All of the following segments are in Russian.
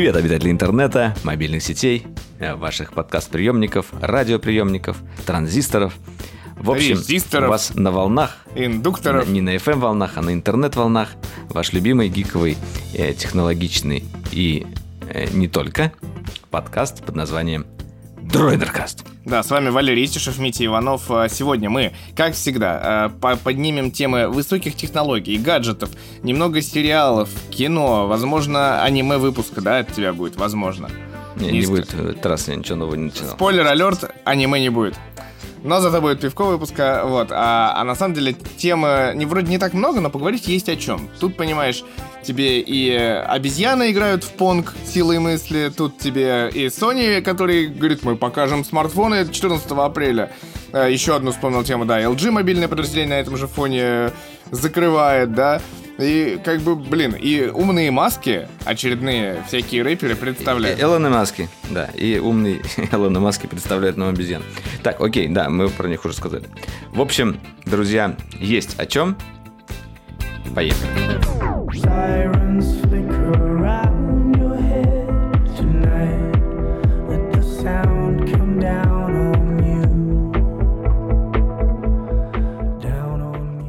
Привет, обитатели интернета, мобильных сетей, э, ваших подкаст-приемников, радиоприемников, транзисторов. В общем, Резисторов. у вас на волнах, Индукторов. не на FM-волнах, а на интернет-волнах, ваш любимый гиковый, э, технологичный и э, не только подкаст под названием Дроидеркаст. Да, с вами Валерий Истишев, Митя Иванов. А Сегодня мы, как всегда, по- поднимем темы высоких технологий, гаджетов, немного сериалов, кино, возможно, аниме-выпуска, да, от тебя будет, возможно. Не, не будет э, раз я ничего нового не начинал. Спойлер-алерт, аниме не будет. Но зато будет пивко выпуска, вот. А, а на самом деле темы не вроде не так много, но поговорить есть о чем. Тут, понимаешь, тебе и э, обезьяны играют в понг силой мысли, тут тебе и Sony, который говорит, мы покажем смартфоны 14 апреля. Э, Еще одну вспомнил тему, да, LG мобильное подразделение на этом же фоне закрывает, да. И как бы, блин, и умные маски очередные всякие рэперы представляют. Элоны Маски, да, и умный Элоны Маски представляет нам обезьян. Так, окей, да, мы про них уже сказали. В общем, друзья, есть о чем. Поехали.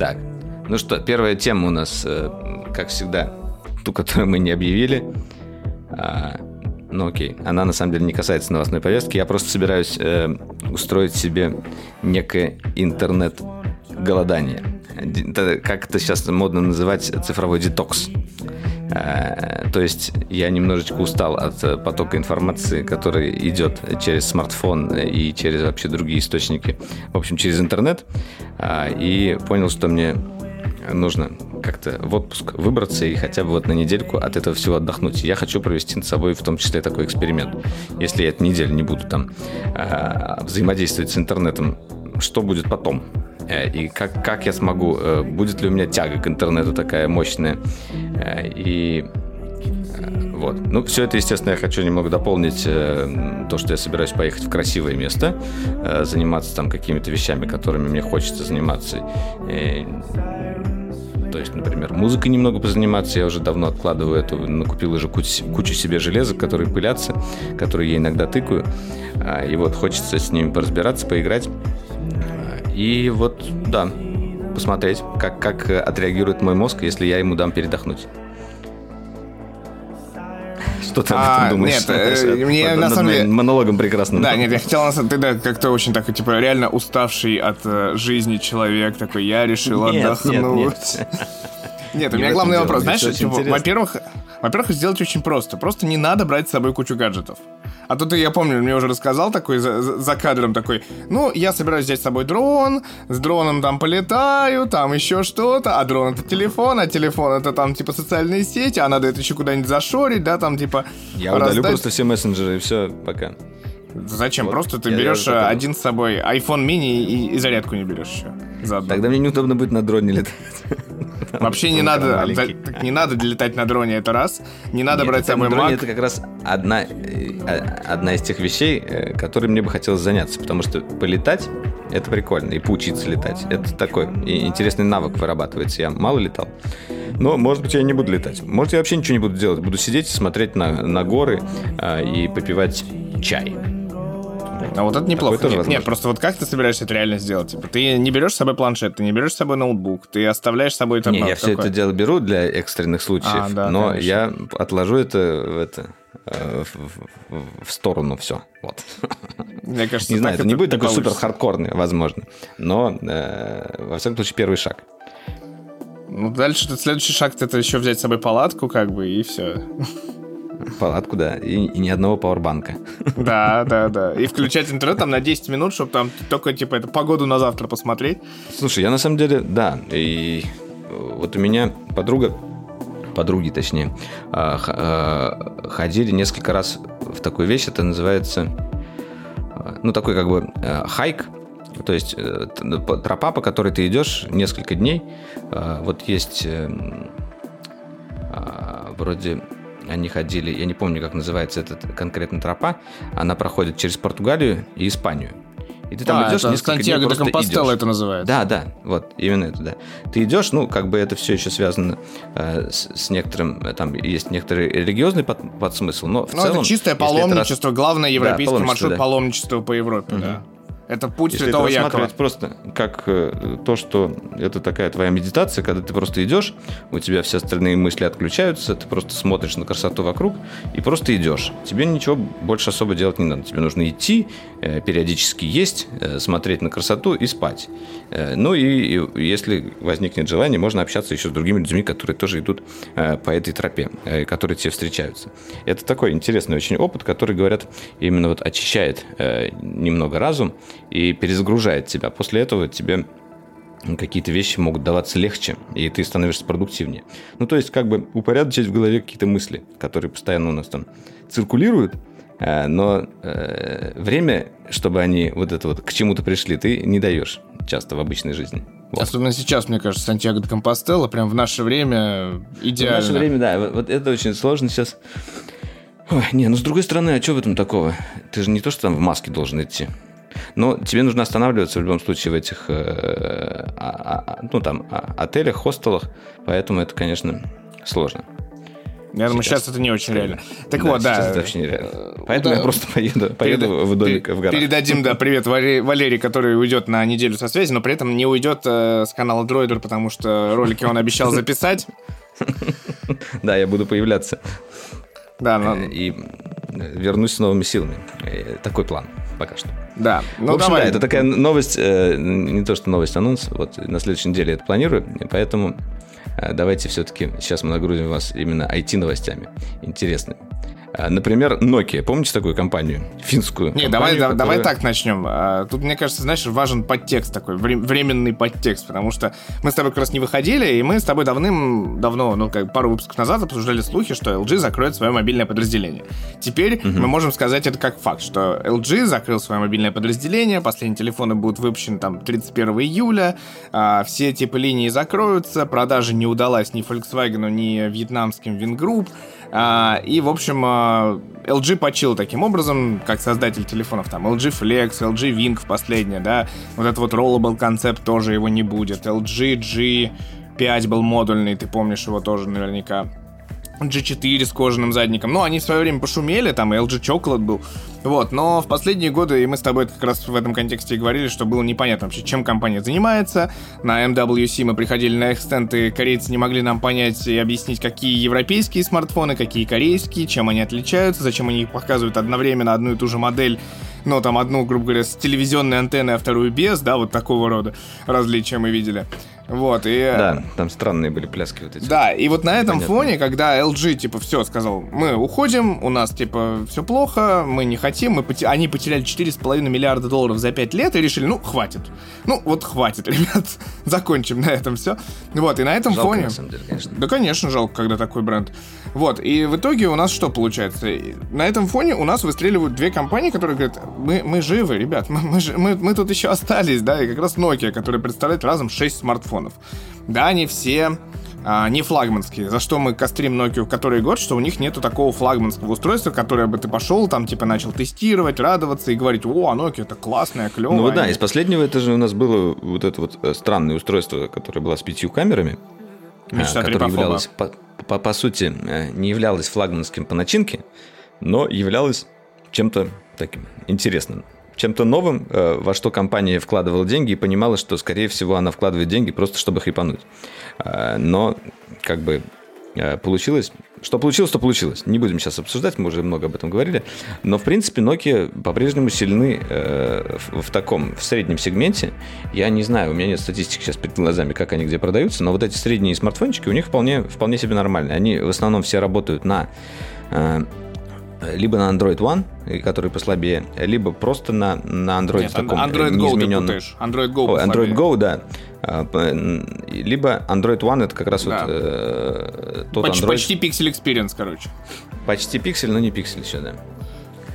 Так, ну что, первая тема у нас, э, как всегда, ту, которую мы не объявили. А, ну окей, она на самом деле не касается новостной повестки. Я просто собираюсь э, устроить себе некое интернет-голодание. Как это сейчас модно называть, цифровой детокс. Э, То есть я немножечко устал от э, потока информации, который идет через смартфон и через вообще другие источники, в общем, через интернет, А, и понял, что мне нужно как-то в отпуск выбраться и хотя бы вот на недельку от этого всего отдохнуть. Я хочу провести над собой в том числе такой эксперимент. Если я эту неделю не буду там взаимодействовать с интернетом, что будет потом? Э, И как, как я смогу, э, будет ли у меня тяга к интернету такая мощная? Э, И вот. Ну, все это, естественно, я хочу немного дополнить то, что я собираюсь поехать в красивое место, заниматься там какими-то вещами, которыми мне хочется заниматься. Э, то есть, например, музыкой немного позаниматься. Я уже давно откладываю эту. Накупил уже кучу, кучу себе железок, которые пылятся, которые я иногда тыкаю. И вот хочется с ними поразбираться, поиграть. А, И вот, да, посмотреть, как, как э, отреагирует мой мозг, если я ему дам передохнуть. Что ты об А, этом думаешь? нет, э, мне на самом деле- Монологом прекрасным. Да, нет, я хотел, на самом- ты да, как-то очень такой, типа, реально уставший от э, жизни человек, такой, я решил Нет, нет, отдохнуть. нет. Нет, у Не меня главный вопрос, знаешь, типа, во-первых, во-первых, сделать очень просто. Просто не надо брать с собой кучу гаджетов. А то ты, я помню, мне уже рассказал такой за, за- кадром такой, ну, я собираюсь взять с собой дрон, с дроном там полетаю, там еще что-то, а дрон это телефон, а телефон это там типа социальные сети, а надо это еще куда-нибудь зашорить, да, там типа Я удалю раздать. просто все мессенджеры, и все, пока. Зачем? Вот. Просто ты берешь э, один с собой iPhone mini и, и зарядку не берешь еще. Заодно. Тогда мне неудобно будет на дроне летать. Вообще не надо, так не надо летать на дроне, это раз. Не надо брать с это собой Mac. Это как раз одна, э, а- одна из тех вещей, э, которой мне бы хотелось заняться, потому что полетать — это прикольно, и поучиться летать. Это такой интересный навык вырабатывается. Я мало летал, но, может быть, я не буду летать. Может, я вообще ничего не буду делать. Буду сидеть, смотреть на, на горы а, и попивать чай. А вот это неплохо. тоже Нет, нет, просто вот как ты собираешься это реально сделать? Типа, ты не берешь с собой планшет, ты не берешь с собой ноутбук, ты оставляешь с собой там... Не, ну, я все это дело беру для экстренных случаев, А, да, но конечно. я отложу это в это э, в, в- сторону все. Вот. Мне кажется, Не знаю, это не будет такой супер хардкорный, возможно. Но, э, во всяком случае, первый шаг. Ну, дальше следующий шаг это еще взять с собой палатку, как бы, и все. Палатку, да. И, и ни одного пауэрбанка. Да, да, да. И включать интернет там на 10 минут, чтобы там только, типа, это погоду на завтра посмотреть. Слушай, я на самом деле, да. И э, вот у меня подруга, подруги точнее, а, а, ходили несколько раз в такую вещь. Это называется, а, ну, такой как бы э, хайк. То есть э, тропа, по которой ты идешь несколько дней. Вот есть э, м, а, вроде они ходили, я не помню, как называется эта конкретно тропа, она проходит через Португалию и Испанию. И ты там А, идешь это несколько дней Сантьяго просто идешь. это называется. Да, да, вот, именно это, да. Ты идешь, ну, как бы это все еще связано э, с, с некоторым, э, там есть некоторый религиозный под, подсмысл, но в Ну, целом... это чистое это раз- паломничество, главный европейский паломничество, маршрут да. паломничества по Европе, да. Это путь Если это Святого Якова. рассматривать просто как э, то, что это такая твоя медитация, когда ты просто идешь, у тебя все остальные мысли отключаются, ты просто смотришь на красоту вокруг и просто идешь. Тебе ничего больше особо делать не надо. Тебе нужно идти, э, периодически есть, э, смотреть на красоту и спать. Э, Ну и, если возникнет желание, можно общаться еще с другими людьми, которые тоже идут э, по этой тропе, э, которые тебе встречаются. Это такой интересный очень опыт, который, говорят, именно вот очищает немного разум и перезагружает тебя. После этого тебе какие-то вещи могут даваться легче, и ты становишься продуктивнее. Ну, то есть, как бы упорядочить в голове какие-то мысли, которые постоянно у нас там циркулируют, но э, время, чтобы они вот это вот к чему-то пришли, ты не даешь часто в обычной жизни. Вот. Особенно сейчас, мне кажется, Сантьяго де Компостела прям в наше время В идеально. наше время, да, вот, вот это очень сложно сейчас. Ой, не, ну с другой стороны, а что в этом такого? Ты же не то, что там в маске должен идти. Но тебе нужно останавливаться в любом случае в этих, э, а- а- ну там, а- отелях, хостелах, поэтому это, конечно, сложно. Я думаю, сейчас. сейчас это не очень реально. Так Да, вот, да. сейчас это вообще нереально. Поэтому да. я просто поеду, поеду Переда- в домик пер- в горах. Передадим, да, привет Вале- Валерий, который уйдет на неделю со связи, но при этом не уйдет э, с канала Дроидер, потому что ролики он обещал записать. Да, я буду появляться Да, но- э, и вернусь с новыми силами. Э, Такой план пока что. да. В Ну, общем, давай. да, это такая новость, э, не то что новость, анонс. Вот на следующей неделе это планирую, поэтому давайте все-таки сейчас мы нагрузим вас именно IT-новостями интересными. Э, Например, Nokia. Помните такую компанию? Финскую. Не, давай, компанию, да- давай которая- так начнем. А, Тут, мне кажется, знаешь, важен подтекст такой, вре- временный подтекст, потому что мы с тобой как раз не выходили, и мы с тобой давным-давно, ну, как пару выпусков назад обсуждали слухи, что LG закроет свое мобильное подразделение. Теперь мы можем сказать это как факт, что LG закрыл свое мобильное подразделение, последние телефоны будут выпущены там 31 июля, а, все типы линии закроются, продажа не удалась ни Volkswagen, ни вьетнамским а, и, в общем, а, LG почил таким образом, как создатель телефонов, там, LG Flex, LG Wing в последнее, да, вот этот вот rollable концепт тоже его не будет, LG G5 был модульный, ты помнишь его тоже наверняка. G4 с кожаным задником. Ну, они в свое время пошумели, там LG Chocolate был. Вот, но в последние годы, и мы с тобой как раз в этом контексте и говорили, что было непонятно вообще, чем компания занимается. На MWC мы приходили на их стенд, и корейцы не могли нам понять и объяснить, какие европейские смартфоны, какие корейские, чем они отличаются, зачем они показывают одновременно одну и ту же модель, но там одну, грубо говоря, с телевизионной антенной, а вторую без, да, вот такого рода различия мы видели. Вот, и... Да, там странные были пляски вот эти. Да, и вот на этом Понятно. фоне, когда LG, типа, все, сказал, мы уходим, у нас, типа, все плохо, мы не хотим, мы поте- они потеряли 4,5 миллиарда долларов за 5 лет и решили, ну, хватит. Ну, вот хватит, ребят, закончим на этом все. Вот, и на этом Жалко, фоне... на самом деле, конечно. Да, конечно, жалко, когда такой бренд. Вот, и в итоге у нас что получается? На этом фоне у нас выстреливают две компании, которые говорят, мы, мы живы, ребят, мы, мы, мы, мы тут еще остались, да, и как раз Nokia, которая представляет разом 6 смартфонов. Да, они все а, не флагманские, за что мы кострим Nokia который год, что у них нету такого флагманского устройства, которое бы ты пошел, там, типа, начал тестировать, радоваться и говорить, о, а Nokia это классное, клевое. Ну да, из последнего это же у нас было вот это вот э, странное устройство, которое было с пятью камерами. Мечта а, которое трипофоба. являлось, по, по, по сути, э, не являлось флагманским по начинке, но являлось чем-то таким интересным. Чем-то новым, э, во что компания вкладывала деньги и понимала, что, скорее всего, она вкладывает деньги просто, чтобы хайпануть. Э, Но, как бы, э, получилось... Что получилось, то получилось. Не будем сейчас обсуждать, мы уже много об этом говорили. Но, в принципе, Nokia по-прежнему сильны в, таком, в среднем сегменте. Я не знаю, у меня нет статистики сейчас перед глазами, как они где продаются, но вот эти средние смартфончики у них вполне, вполне себе нормальные. Они в основном все работают на... либо на Android One, э, который послабее, либо просто на, на Android Нет, таком Android э, Go ты неизмененном. Android Go О, Android. Go, да. А, Либо Android One это как раз Да. вот э, тот Почти, Android. почти Pixel Experience, короче. Почти пиксель, но не пиксель еще, да.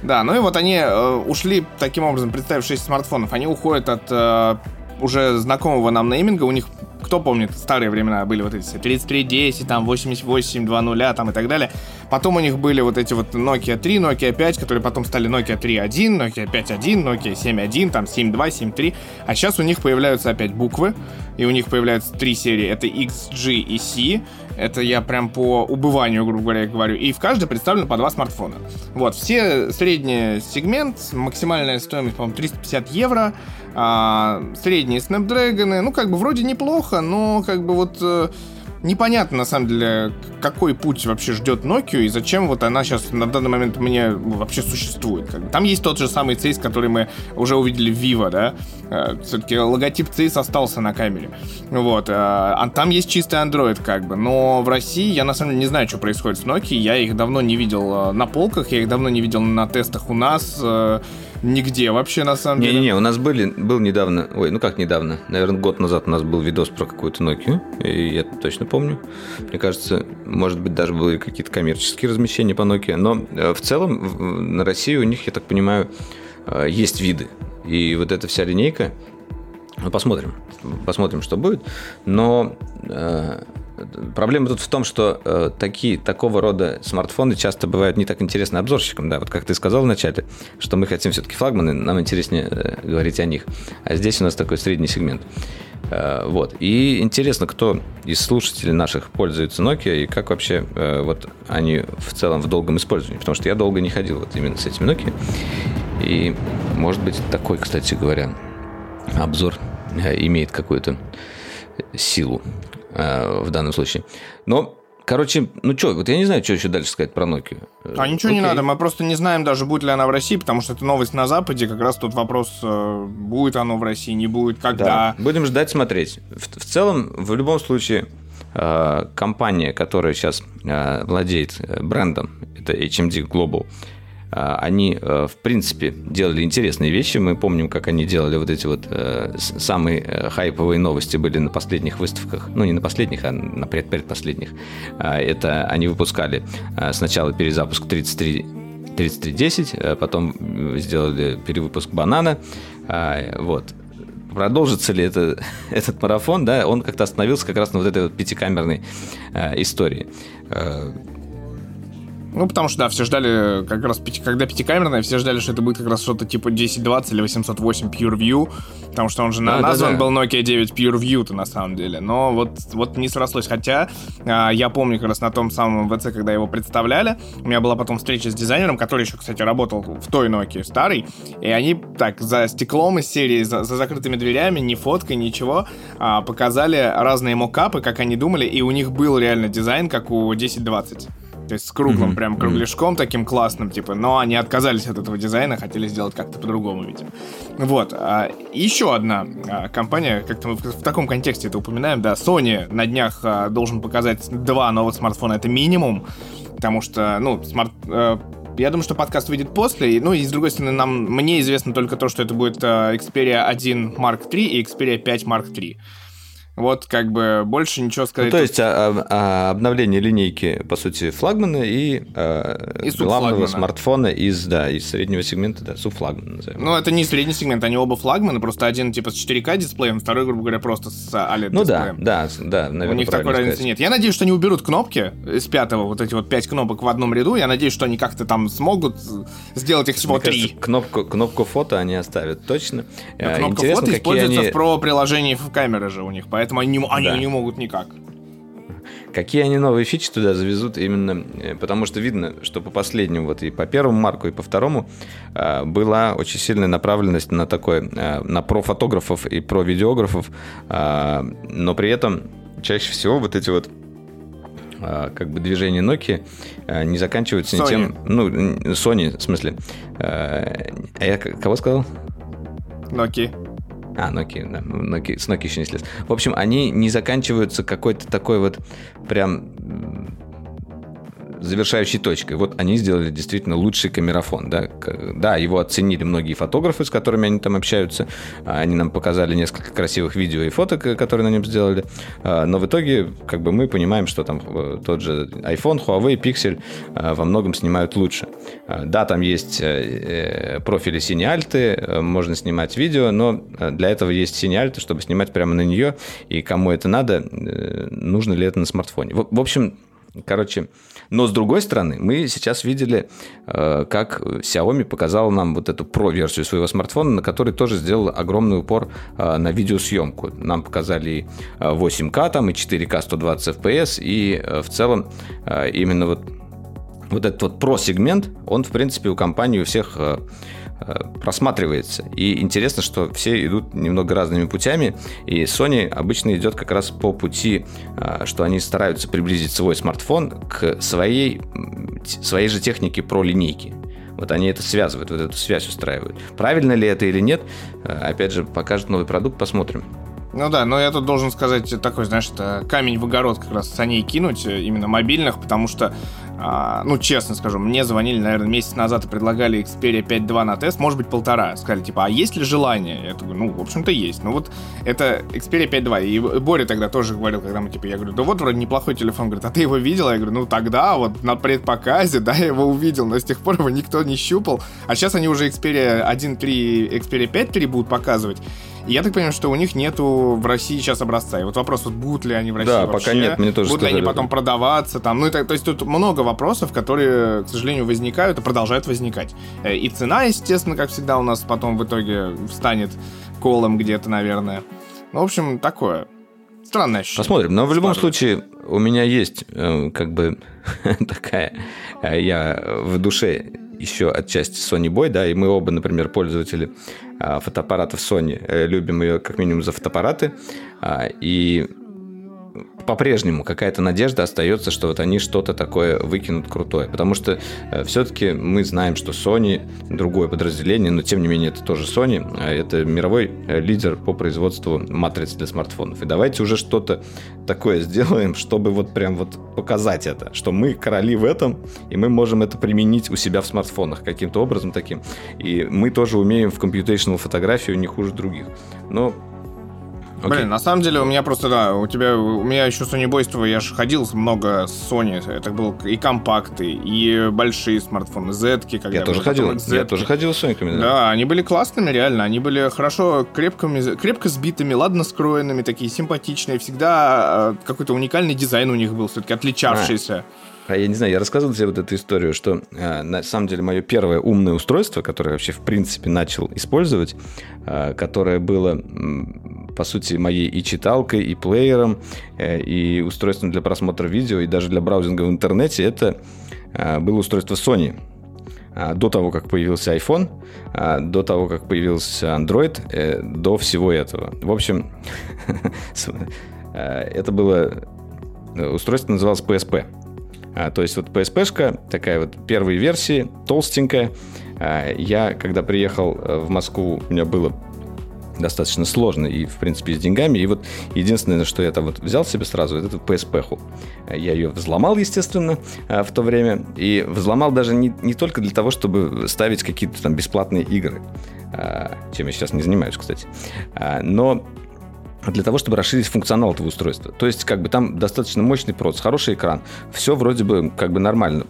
Да, ну и вот они э, ушли таким образом, представив 6 смартфонов, они уходят от э, уже знакомого нам нейминга, у них кто помнит, старые времена были вот эти все 3310, там 8820 там и так далее. Потом у них были вот эти вот Nokia 3, Nokia 5, которые потом стали Nokia 3.1, Nokia 5.1, Nokia 7.1, там 7.2, 7.3. А сейчас у них появляются опять буквы, и у них появляются три серии. Это X, G и C. Это я прям по убыванию, грубо говоря, говорю. И в каждой представлено по два смартфона. Вот, все средний сегмент, максимальная стоимость, по-моему, 350 евро. А, средние Snapdragon, ну, как бы вроде неплохо, но как бы вот э, непонятно, на самом деле, какой путь вообще ждет Nokia и зачем вот она сейчас на данный момент мне вообще существует. Там есть тот же самый CES, который мы уже увидели в Vivo, да. Все-таки логотип CES остался на камере. Вот. э, А там есть чистый Android, как бы. Но в России я на самом деле не знаю, что происходит с Nokia. Я их давно не видел э, на полках, я их давно не видел на тестах у нас. Нигде вообще, на самом деле. Не-не-не, у нас были, был недавно, ой, ну как недавно, наверное, год назад у нас был видос про какую-то Nokia, и я точно помню. Мне кажется, может быть, даже были какие-то коммерческие размещения по Nokia, но э, в целом на России у них, я так понимаю, э, есть виды. И вот эта вся линейка, ну, посмотрим, посмотрим, что будет. Но э, проблема тут в том, что э, такие, такого рода смартфоны часто бывают не так интересны обзорщикам, да, вот как ты сказал вначале, что мы хотим все-таки флагманы, нам интереснее э, говорить о них. А здесь у нас такой средний сегмент. Э, вот. И интересно, кто из слушателей наших пользуется Nokia и как вообще э, вот они в целом в долгом использовании. Потому что я долго не ходил вот именно с этими Nokia. И может быть такой, кстати говоря, обзор э, имеет какую-то силу э, в данном случае. Но, короче, ну что, вот я не знаю, что еще дальше сказать про Nokia. А ничего не Окей. надо, мы просто не знаем даже, будет ли она в России, потому что это новость на Западе, как раз тут вопрос, э, будет оно в России, не будет, когда. Да. Будем ждать, смотреть. В, в целом, в любом случае, компания, которая сейчас владеет брендом, это HMD Global, они, э, в принципе, делали интересные вещи. Мы помним, как они делали вот эти вот э, самые э, хайповые новости были на последних выставках. Ну, не на последних, а на пред предпоследних. А, Это они выпускали сначала перезапуск 33 3310, э, потом сделали перевыпуск банана. А, Вот. Продолжится ли это, этот марафон, да, он как-то остановился как раз на вот этой вот пятикамерной истории. Э, Ну, потому что, да, все ждали, как раз, пяти- когда пятикамерная, все ждали, что это будет как раз что-то типа 1020 или 808 Pure View, потому что он же Да, да, назван да. был Nokia 9 Pure View-то на самом деле. Но вот, вот не срослось. Хотя а, я помню как раз на том самом ВЦ, когда его представляли, у меня была потом встреча с дизайнером, который еще, кстати, работал в той Nokia старой, и они так за стеклом из серии, за, за закрытыми дверями, ни фоткой, ничего, а, показали разные мокапы, как они думали, и у них был реально дизайн, как у 1020. То есть с круглым, Мгм, прям кругляшком таким классным, типа, но они отказались от этого дизайна, хотели сделать как-то по-другому, видимо. Вот. а, еще одна а, компания, как-то мы в, в таком контексте это упоминаем, да, Sony на днях а, должен показать два новых смартфона, это минимум, потому что, ну, смарт... э, я думаю, что подкаст выйдет после. Ну и с другой стороны, нам, мне известно только то, что это будет э, Xperia 1 Mark III и Xperia 5 Mark III. Вот как бы больше ничего ну, сказать. то есть а- а- а обновление линейки, по сути, флагмана и, э, И главного смартфона из, да, из среднего сегмента, да, субфлагмана назовем. Ну, это не средний сегмент, они оба флагманы, просто один типа с 4К дисплеем, второй, грубо говоря, просто с OLED Ну да, да, с- да, наверное, У них такой правильно разницы сказать. нет. Я надеюсь, что они уберут кнопки из пятого, вот эти вот пять кнопок в одном ряду. Я надеюсь, что они как-то там смогут сделать их всего Мне три. кажется, кнопку, кнопку фото они оставят точно. Но Э, кнопка Интересно, фото используется они, в про приложении в камеры же у них, поэтому они, не они Да. не могут никак. какие они новые фичи туда завезут именно, э, потому что видно, что по последнему, вот и по первому марку, и по второму э, была очень сильная направленность на такой, э, на про фотографов и про видеографов, э, но при этом чаще всего вот эти вот как бы движения Nokia не заканчиваются Sony. ничем. Ну, Sony, в смысле. А я кого сказал? Nokia. А, Nokia, да, Nokia, с Nokia еще не слез. В общем, они не заканчиваются какой-то такой вот прям завершающей точкой. Вот они сделали действительно лучший камерафон. Да? Да, его оценили многие фотографы, с которыми они там общаются. А, Они нам показали несколько красивых видео и фоток, э, которые на нем сделали. А, Но в итоге, как бы мы понимаем, что там э, тот же iPhone, Huawei, Pixel э, во многом снимают лучше. А, Да, там есть профили синеальты, можно снимать видео, но для этого есть синеальта, чтобы снимать прямо на нее. И кому это надо, нужно ли это на смартфоне. В в общем, Короче, но с другой стороны, мы сейчас видели, э, как Xiaomi показала нам вот эту Pro-версию своего смартфона, на которой тоже сделала огромный упор э, на видеосъемку. Нам показали и э, 8К, там, и 4К 120 FPS, и э, в целом э, именно вот вот этот вот про-сегмент, он, в принципе, у компании у всех э, э, просматривается. И интересно, что все идут немного разными путями, и Sony обычно идет как раз по пути, э, что они стараются приблизить свой смартфон к своей, своей же технике про линейки. Вот они это связывают, вот эту связь устраивают. Правильно ли это или нет, э, опять же, покажет новый продукт, посмотрим. Ну да, но я тут должен сказать такой, знаешь, камень в огород как раз саней кинуть, э, именно мобильных, потому что, а, ну, честно скажу, мне звонили, наверное, месяц назад и предлагали Xperia 5.2 на тест, может быть, полтора. Сказали, типа, а есть ли желание? Я такой, ну, в общем-то, есть. Ну вот, это Xperia 5.2. И Боря тогда тоже говорил, когда мы, типа, я говорю, да вот, вроде неплохой телефон. Говорит, а ты его видел? Я говорю, ну, тогда, вот, на предпоказе, да, я его увидел, но с тех пор его никто не щупал. А сейчас они уже Xperia 1.3, Xperia 5.3 будут показывать. Я так понимаю, что у них нету в России сейчас образца. И вот вопрос, вот будут ли они в России Да, пока вообще, нет, мне тоже будут ли они сказали потом это. продаваться там. Ну, и так, то есть тут много вопросов, которые, к сожалению, возникают и продолжают возникать. Э, И цена, естественно, как всегда, у нас потом в итоге встанет колом где-то, наверное. Ну, в общем, такое. Странное ощущение. Посмотрим. Но в любом случае у меня есть э, как бы такая... э, Я в душе еще отчасти Sony Boy, да, и мы оба, например, пользователи фотоаппаратов Sony, э, любим ее как минимум за фотоаппараты, А, и по-прежнему какая-то надежда остается, что вот они что-то такое выкинут крутое. Потому что все-таки мы знаем, что Sony другое подразделение, но тем не менее это тоже Sony. а Это мировой э, лидер по производству матриц для смартфонов. И давайте уже что-то такое сделаем, чтобы вот прям вот показать это, что мы короли в этом, и мы можем это применить у себя в смартфонах каким-то образом таким. И мы тоже умеем в computational фотографию не хуже других. Но Окей. Блин, на самом деле у меня просто, да, у тебя, у меня еще Sony бойство, я же ходил много с Sony, это был и компакты, и большие смартфоны, z когда я тоже ходил, я XZ-ки. тоже ходил с Сониками. да. Да, они были классными, реально. Они были хорошо, крепкими, крепко сбитыми, ладно скроенными, такие симпатичные. Всегда э, какой-то уникальный дизайн у них был, все-таки отличавшийся. А я не знаю, я рассказывал тебе вот эту историю, что э, на самом деле мое первое умное устройство, которое я вообще в принципе начал использовать, э, которое было по сути моей и читалкой, и плеером, э, и устройством для просмотра видео, и даже для браузинга в интернете, это э, было устройство Sony. А, До того, как появился iPhone, а, до того, как появился Android, э, до всего этого. В общем, э, это было э, устройство называлось PSP. А, То есть вот PSP-шка, такая вот первой версии, толстенькая. А, Я, когда приехал э, в Москву, у меня было достаточно сложно и, в принципе, с деньгами. И вот единственное, что я там вот взял себе сразу, это PSP-ху. Я ее взломал, естественно, э, в то время. И взломал даже не, не только для того, чтобы ставить какие-то там бесплатные игры, а, чем я сейчас не занимаюсь, кстати. А, Но для того, чтобы расширить функционал этого устройства. То есть, как бы там достаточно мощный процесс, хороший экран. Все вроде бы как бы нормально.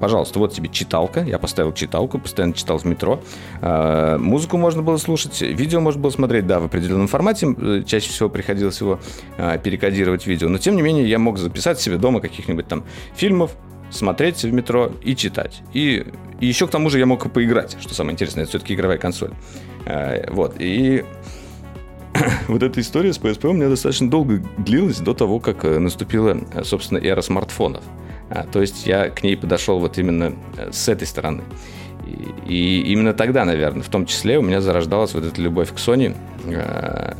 Пожалуйста, вот тебе читалка. Я поставил читалку, постоянно читал в метро. Э, Музыку можно было слушать, видео можно было смотреть, да, в определенном формате. Чаще всего приходилось его э, перекодировать видео. Но, тем не менее, я мог записать себе дома каких-нибудь там фильмов, смотреть в метро и читать. И, и еще к тому же я мог и поиграть, что самое интересное, это все-таки игровая консоль. Э, Вот, и вот эта история с PSP у меня достаточно долго длилась до того, как э, наступила, э, собственно, эра смартфонов. А, То есть я к ней подошел вот именно э, с этой стороны. И, и именно тогда, наверное, в том числе у меня зарождалась вот эта любовь к Sony. Э,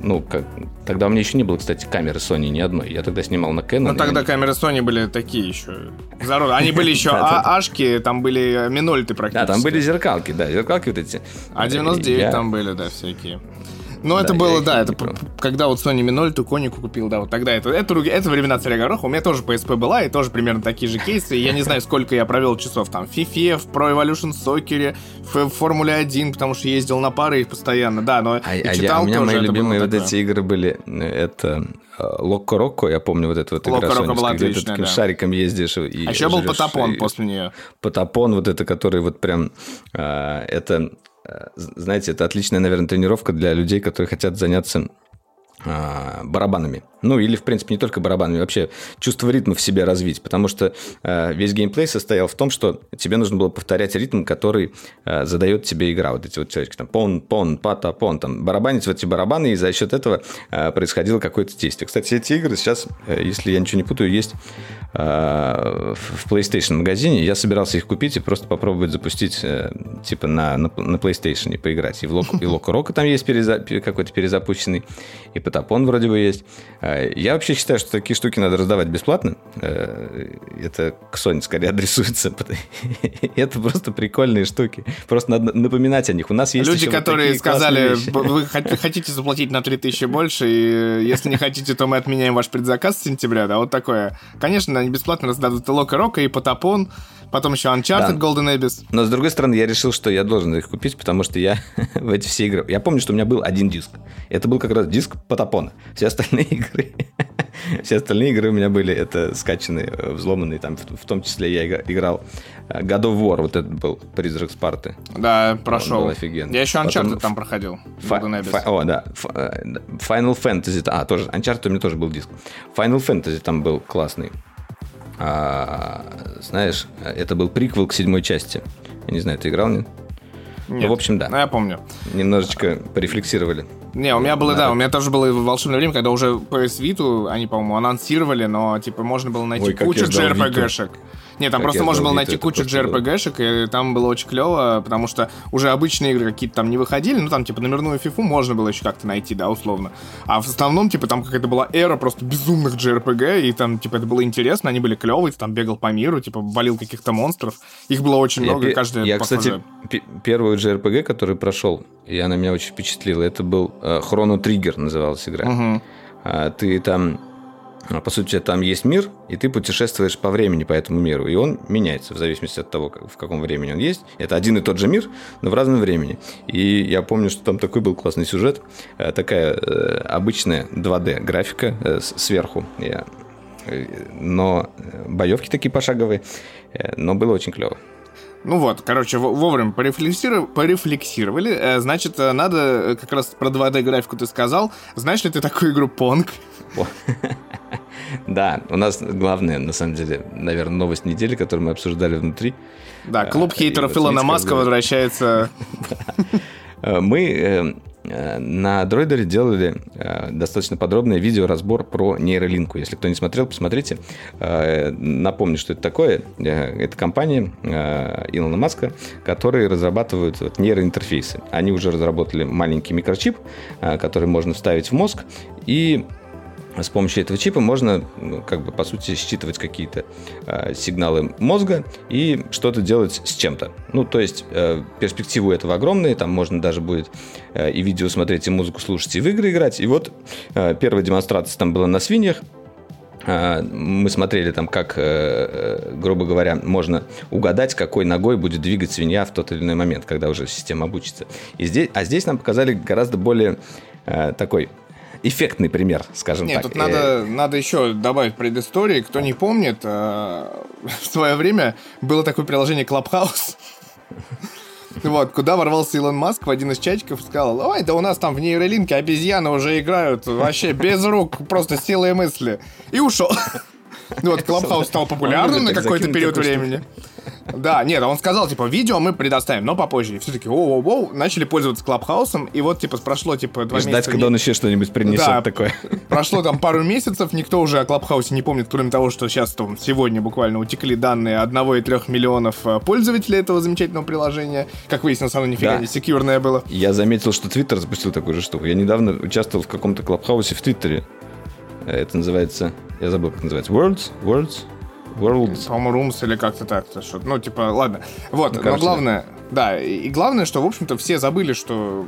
Ну, как, тогда у меня еще не было, кстати, камеры Sony ни одной. Я тогда снимал на Canon. И тогда они- камеры Sony были такие еще. Здорово. Они были еще а- ашки, там были минольты практически. Да, там были зеркалки, да, зеркалки вот эти. А 99 Я- там были, да, всякие. Ну, это Да, я было, да, это когда вот Sony Mi 0 Конику купил, да, вот тогда это, это, это времена царя Гороха, у меня тоже PSP была, и тоже примерно такие же кейсы, я не знаю, сколько я провел часов там в FIFA, в Pro Evolution Soccer, в Формуле 1, потому что ездил на пары постоянно, да, но А, и а я- читал у меня тоже, мои это любимые вот такое. эти игры были. э, Это Локко Рокко, я помню вот эту вот игра соневская, была где ты таким да. шариком ездишь и А еще был Потапон и- после нее. Потапон, вот это, который вот прям... э, это, э, знаете, это отличная, наверное, тренировка для людей, которые хотят заняться э, барабанами. Ну, или, в принципе, не только барабанами, вообще чувство ритма в себе развить, потому что э, весь геймплей состоял в том, что тебе нужно было повторять ритм, который э, задает тебе игра. Вот эти вот человечки, там, пон, пон, пата, пон, там, барабанить в эти барабаны, и за счет этого э, происходило какое-то действие. Кстати, эти игры сейчас, э, если я ничего не путаю, есть э, в PlayStation магазине. Я собирался их купить и просто попробовать запустить, э, типа, на, на, на PlayStation и поиграть. И в Локо, Роко там есть переза- пе- какой-то перезапущенный, и Потапон вроде бы есть. Э, Я вообще считаю, что такие штуки надо раздавать бесплатно. Э, Это к Sony скорее адресуется. Это просто прикольные штуки. Просто надо напоминать о них. У нас есть Люди, вот которые сказали, вещи. «Б- вы хот- хотите заплатить на 3000 больше, и если не хотите, то мы отменяем ваш предзаказ с сентября, да, вот такое. Конечно, они бесплатно раздадут и Лока Рока, и Потапон, потом еще Uncharted Да. Golden Abyss. Но с другой стороны, я решил, что я должен их купить, потому что я в эти все игры... Я помню, что у меня был один диск. Это был как раз диск Потапона. Все остальные игры... Все остальные игры у меня были это скачанные, взломанные. Там, в, в том числе я игра- играл э, God of War, вот этот был Призрак Спарты. Да, прошел. был офигенный. Я еще Uncharted Потом- там проходил. Golden Abyss. О, да. Э, да. Final Fantasy. А, тоже. Uncharted у меня тоже был диск. Final Fantasy там был классный. А, знаешь, это был приквел к седьмой части. Я не знаю, ты играл, нет? Нет. Ну, в общем, да. Ну, я помню. Немножечко порефлексировали. Не, у меня было, да, Надо. у меня тоже было волшебное время, когда уже PS Vita, они, по-моему, анонсировали, но, типа, можно было найти Ой, кучу JRPG-шек. Нет, там Как просто можно было найти кучу. JRPG-шек, и там было очень клево, потому что уже обычные игры какие-то там не выходили, ну, там, типа, номерную фифу можно было еще как-то найти, да, условно. А в основном, типа, там какая-то была эра просто безумных JRPG, и там, типа, это было интересно, они были клевые, ты там бегал по миру, типа, валил каких-то монстров. Их было очень Я, много, пе- и каждая я, кстати, пе- первую JRPG, который прошел, и она меня очень впечатлила, это был э, Chrono Trigger называлась игра. А, ты там, по сути, там есть мир, и ты путешествуешь по времени по этому миру, и он меняется в зависимости от того, в каком времени он есть. Это один и тот же мир, но в разном времени. И я помню, что там такой был классный сюжет, э, такая э, обычная 2D графика э, сверху. Но боевки такие пошаговые, но было очень клево. Ну вот, короче, во- вовремя порефлексировали, порефлексировали. Значит, надо, как раз про 2D-графику ты сказал. Знаешь ли ты такую игру Понг? Да, у нас главная, на самом деле, наверное, новость недели, которую мы обсуждали внутри. Да, клуб и хейтеров Илона Маска возвращается. Э, Мы э, э, на дроидере делали э, достаточно подробный видеоразбор про нейролинку. Если кто не смотрел, посмотрите. Э, Напомню, что это такое. Э, Это компания э, Илона Маска, которые разрабатывают вот нейроинтерфейсы. Они уже разработали маленький микрочип, э, который можно вставить в мозг, и с помощью этого чипа можно, ну, как бы, по сути, считывать какие-то э, сигналы мозга и что-то делать с чем-то. Ну, то есть, э, перспективы этого огромные, там можно даже будет э, и видео смотреть, и музыку слушать, и в игры играть. И вот э, первая демонстрация там была на свиньях, А, мы смотрели там, как, э, э, грубо говоря, можно угадать, какой ногой будет двигать свинья в тот или иной момент, когда уже система обучится. И здесь, а здесь нам показали гораздо более э, такой эффектный пример, скажем Нет, так. тут Э, надо, надо еще добавить предыстории. Кто не помнит, э, в свое время было такое приложение Clubhouse. Вот, куда ворвался Илон Маск в один из чатиков и сказал, ой, да у нас там в нейролинке обезьяны уже играют вообще без рук, просто силой мысли. И ушел. Ну Вот, Clubhouse стал популярным на какой-то период времени. Да, нет, он сказал, типа, видео мы предоставим, но попозже. И все таки оу-оу-оу, начали пользоваться Клабхаусом, и вот, типа, прошло, типа, два Ждать, месяца. когда он еще что-нибудь принесет Да. такое. Прошло там пару месяцев, никто уже о Клабхаусе не помнит, кроме того, что сейчас там сегодня буквально утекли данные 1,3 миллионов э, пользователей этого замечательного приложения. Как выяснилось, оно нифига Да. не секьюрное было. Я заметил, что Твиттер запустил такую же штуку. Я недавно участвовал в каком-то клабхаусе в Твиттере. Это называется... Я забыл, как называется. Worlds? Worlds? Worlds? По-моему, Румс или как-то так. то что Ну, типа, ладно. Вот, Ну, но кажется, главное... Да, и и главное, что, в общем-то, все забыли, что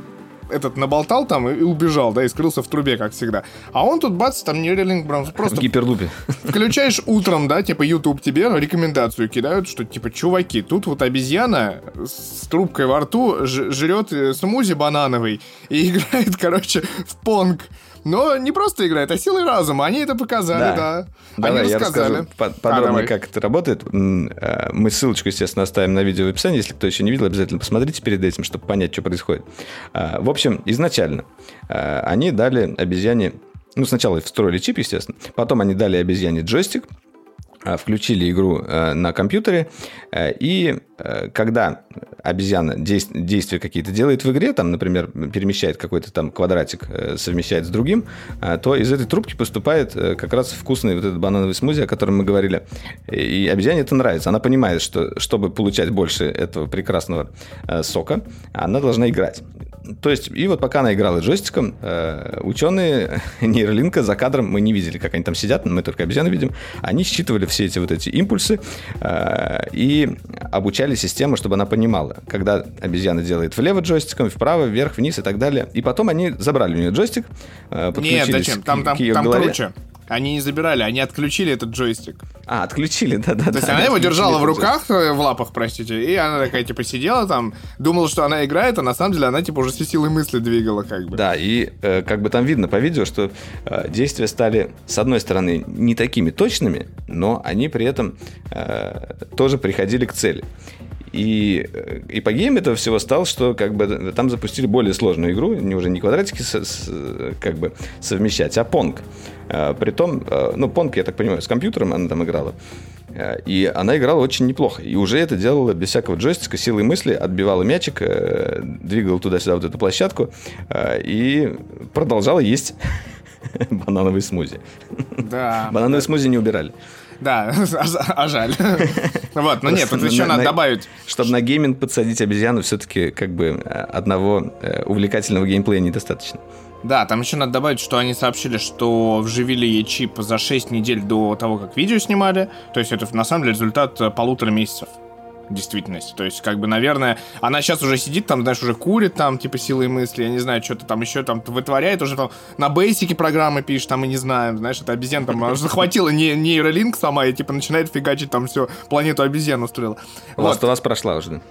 этот наболтал там и, и убежал, да, и скрылся в трубе, как всегда. А он тут, бац, там Neuralink прям В просто гиперлупе. включаешь утром, да, типа YouTube тебе рекомендацию кидают, что типа, чуваки, тут вот обезьяна с трубкой во рту жрет э, смузи банановый и играет, короче, в понг. Но не просто играет, а силой разума. Они это показали, да. Давай, Они я рассказали. расскажу по- А, подробно, давай. как это работает. Э, Мы ссылочку, естественно, оставим на видео в описании. Если кто еще не видел, обязательно посмотрите перед этим, чтобы понять, что происходит. А, В общем, изначально э, они дали обезьяне... Ну, сначала встроили чип, естественно. Потом они дали обезьяне джойстик, включили игру э, на компьютере, э, и э, когда обезьяна дейс- действия какие-то делает в игре, там, например, перемещает какой-то там квадратик, э, совмещает с другим, э, то из этой трубки поступает э, как раз вкусный вот этот банановый смузи, о котором мы говорили. И обезьяне это нравится. Она понимает, что чтобы получать больше этого прекрасного э, сока, она должна играть. То есть, и вот пока она играла джойстиком, э, ученые нейролинка за кадром, мы не видели, как они там сидят, мы только обезьяны видим, они считывали все эти вот эти импульсы э, и обучали систему, чтобы она понимала, когда обезьяна делает влево джойстиком, вправо, вверх, вниз и так далее. И потом они забрали у нее джойстик, э, Нет, подключились зачем? Там, там, к ее там голове. круче. Они не забирали, они отключили этот джойстик. А, отключили, да-да-да. То есть она его держала в руках, э, в лапах, простите, и она такая, типа, сидела там, думала, что она играет, а на самом деле она, типа, уже все силы мысли двигала, как бы. Да, и э, как бы там видно по видео, что э, действия стали, с одной стороны, не такими точными, но они при этом э, тоже приходили к цели. И э, эпогеем этого всего стал, что как бы там запустили более сложную игру, не уже не квадратики со- с- э, как бы совмещать, а понг. Э, Притом, э, ну, понг, я так понимаю, с компьютером она там играла. Э, И она играла очень неплохо. И уже это делала без всякого джойстика, силой мысли, отбивала мячик, двигала туда-сюда вот эту площадку и продолжала есть банановый смузи. Да. Банановый смузи не убирали. Да, а а жаль. Вот, ну нет, тут еще на- надо на- добавить. Чтобы на гейминг подсадить обезьяну, все-таки как бы одного увлекательного геймплея недостаточно. Да, там еще надо добавить, что они сообщили, что вживили ей чип за 6 недель до того, как видео снимали. То есть это на самом деле результат э, полутора месяцев действительности. То есть, как бы, наверное, она сейчас уже сидит там, знаешь, уже курит там, типа, силой мысли, я не знаю, что-то там еще там вытворяет, уже там на бейсике программы пишет, там, мы не знаем, знаешь, это обезьян там, она захватила не, нейролинк сама и, типа, начинает фигачить там все, планету обезьян устроила. Вот. Of Us прошла уже.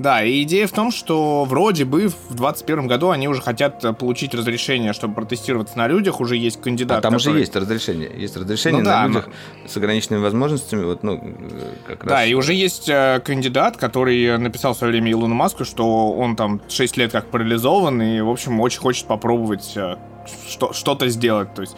Да? Да, и идея в том, что вроде бы в 2021 году они уже хотят э, получить разрешение, чтобы протестироваться на людях. Уже есть кандидат. А там уже который- есть разрешение. Есть разрешение Ну на да, людях с ограниченными возможностями. Вот, ну, э, как Да, раз. и уже есть э, кандидат, который написал в свое время Илону Маску, что он там 6 лет как парализован, и, в общем, очень хочет попробовать что- что-то сделать. То есть,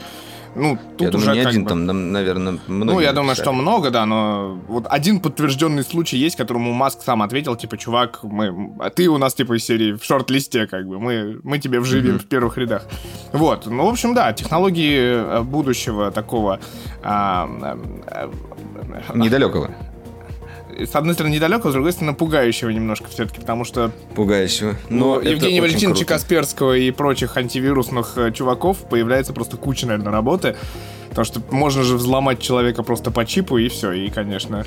ну, тут Я уже думаю, не один бы- там, наверное, многие Ну, я думаю, что много, да, но вот один подтвержденный случай есть, которому Маск сам ответил, типа, чувак, мы, а ты у нас, типа, из серии в шорт-листе, как бы, мы, мы тебе вживим в первых рядах. Вот, ну, в общем, да, технологии э, будущего такого... а, а, а, Недалекого. С одной стороны, недалекого, с другой стороны, пугающего немножко все-таки, потому что Пугающего. ну, Но это Евгения Валентиновича. Касперского и прочих антивирусных э, чуваков появляется просто куча, наверное, работы. Потому что можно же взломать человека просто по чипу, и все. И, конечно...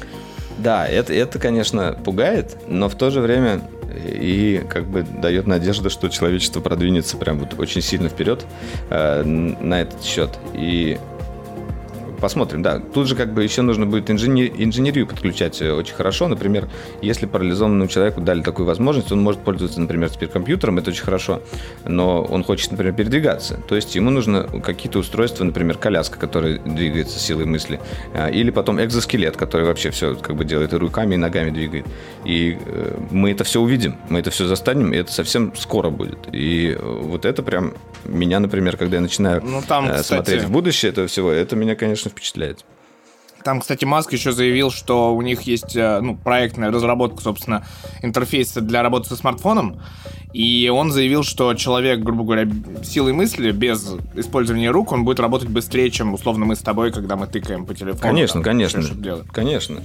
Да, это, это, конечно, пугает, но в то же время и как бы дает надежду, что человечество продвинется прям вот очень сильно вперед э, на этот счет. И посмотрим, да. Тут же как бы еще нужно будет инженер- инженерию подключать э, очень хорошо. Например, если парализованному человеку дали такую возможность, он может пользоваться, например, теперь компьютером, это очень хорошо, но он хочет, например, передвигаться. То есть ему нужно какие-то устройства, например, коляска, которая двигается силой мысли, э, или потом экзоскелет, который вообще все как бы делает и руками, и ногами двигает. И э, мы это все увидим, мы это все застанем, и это совсем скоро будет. И вот это прям меня, например, когда я начинаю Ну, там, э, кстати- смотреть в будущее этого всего, это меня, конечно, впечатляет. Там, кстати, Маск еще заявил, что у них есть э, ну, проектная разработка, собственно, интерфейса для работы со смартфоном. И он заявил, что человек, грубо говоря, силой мысли, без использования рук, он будет работать быстрее, чем, условно, мы с тобой, когда мы тыкаем по телефону. Конечно, там, конечно. Конечно.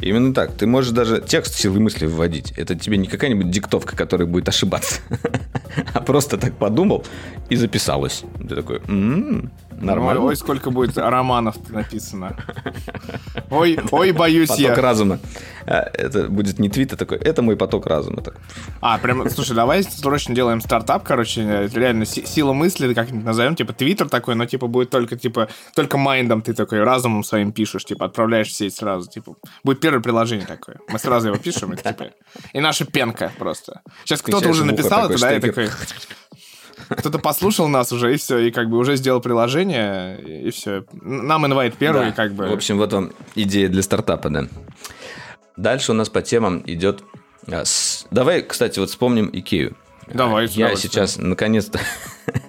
Именно так. Ты можешь даже текст силы мысли вводить. Это тебе не какая-нибудь диктовка, которая будет ошибаться. А просто так подумал и записалось. Ты такой, «М, Нормально. Ой, ой, сколько будет романов написано. Ой, ой, боюсь Поток я. разума. А, Это будет не твит, а такой, это мой поток разума. Так. А, прям, слушай, давай срочно делаем стартап, короче, реально си- сила мысли, как-нибудь назовем, типа твиттер такой, но типа будет только, типа, только майндом ты такой, разумом своим пишешь, типа, отправляешь в сеть сразу, типа, будет первое приложение такое. Мы сразу его пишем, и, типа, и наша пенка просто. Сейчас кто-то уже написал это, да, и такой... Кто-то послушал нас уже, и все, и как бы уже сделал приложение, и все. Нам инвайт первый, Да. как бы... В общем, вот вам идея для стартапа, да. Дальше у нас по темам идет... а, Давай, кстати, вот вспомним Икею. Давай, с Я сейчас наконец-то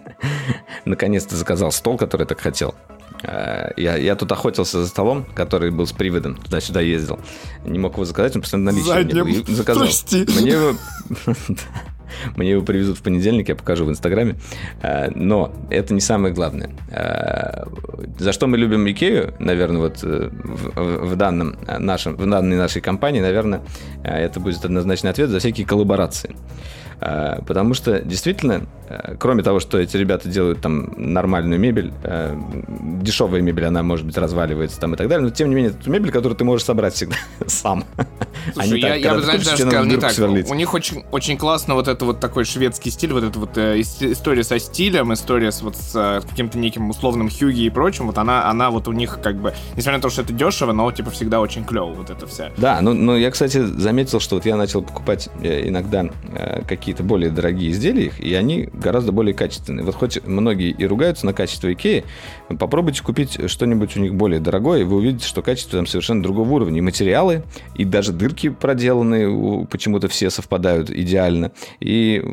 наконец-то заказал стол, который я так хотел. А, Я, я тут охотился за столом, который был с приводом, туда-сюда ездил. Не мог его заказать, он постоянно наличие не. И заказал. Прости. Мне его... Мне его привезут в понедельник, я покажу в Инстаграме. А, Но это не самое главное. А, За что мы любим Икею, наверное, вот э, в, данном нашем, в данной нашей компании, наверное, это будет однозначный ответ за всякие коллаборации. Потому что действительно, э, кроме того, что эти ребята делают там нормальную мебель, э, дешевая мебель, она может быть разваливается там и так далее, но тем не менее, это мебель, которую ты можешь собрать всегда сам. А Слушай, не так, я, бы, знаешь, даже сказал не так. сверлить. У них очень, очень классно вот это вот такой шведский стиль, вот эта вот э, ис- история со стилем, история с вот с э, каким-то неким условным хюги и прочим, вот она, она вот у них как бы, несмотря на то, что это дешево, но типа всегда очень клево вот это вся. Да, ну, ну я, кстати, заметил, что вот я начал покупать э, иногда э, какие-то более дорогие изделия, и они гораздо более качественные. Вот хоть многие и ругаются на качество Икеи, попробуйте купить что-нибудь у них более дорогое, и вы увидите, что качество там совершенно другого уровня. И материалы, и даже дырки проделанные почему-то все совпадают идеально. И,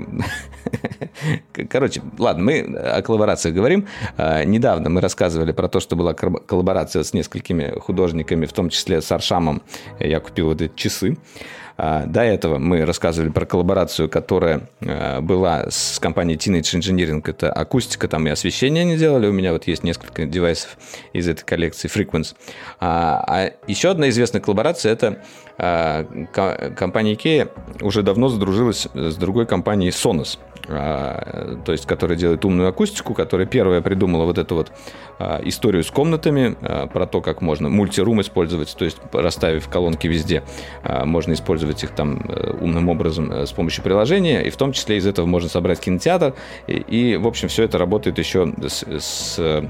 короче, ладно, мы о коллаборациях говорим. А, Недавно мы рассказывали про то, что была коллаборация с несколькими художниками, в том числе с Аршамом. Я купил вот эти часы. А, До этого мы рассказывали про коллаборацию, которая э, была с компанией Teenage Engineering. Это акустика, там и освещение они делали. У меня вот есть несколько девайсов из этой коллекции Frequence. А, а еще одна известная коллаборация – это ко- компания IKEA уже давно задружилась с другой компанией Sonos. А, то есть, которая делает умную акустику, которая первая придумала вот эту вот а, историю с комнатами, а, про то, как можно мультирум использовать, то есть расставив колонки везде, можно использовать их там э, умным образом э, с помощью приложения, и в том числе из этого можно собрать кинотеатр, и, и, в общем, все это работает еще с, с,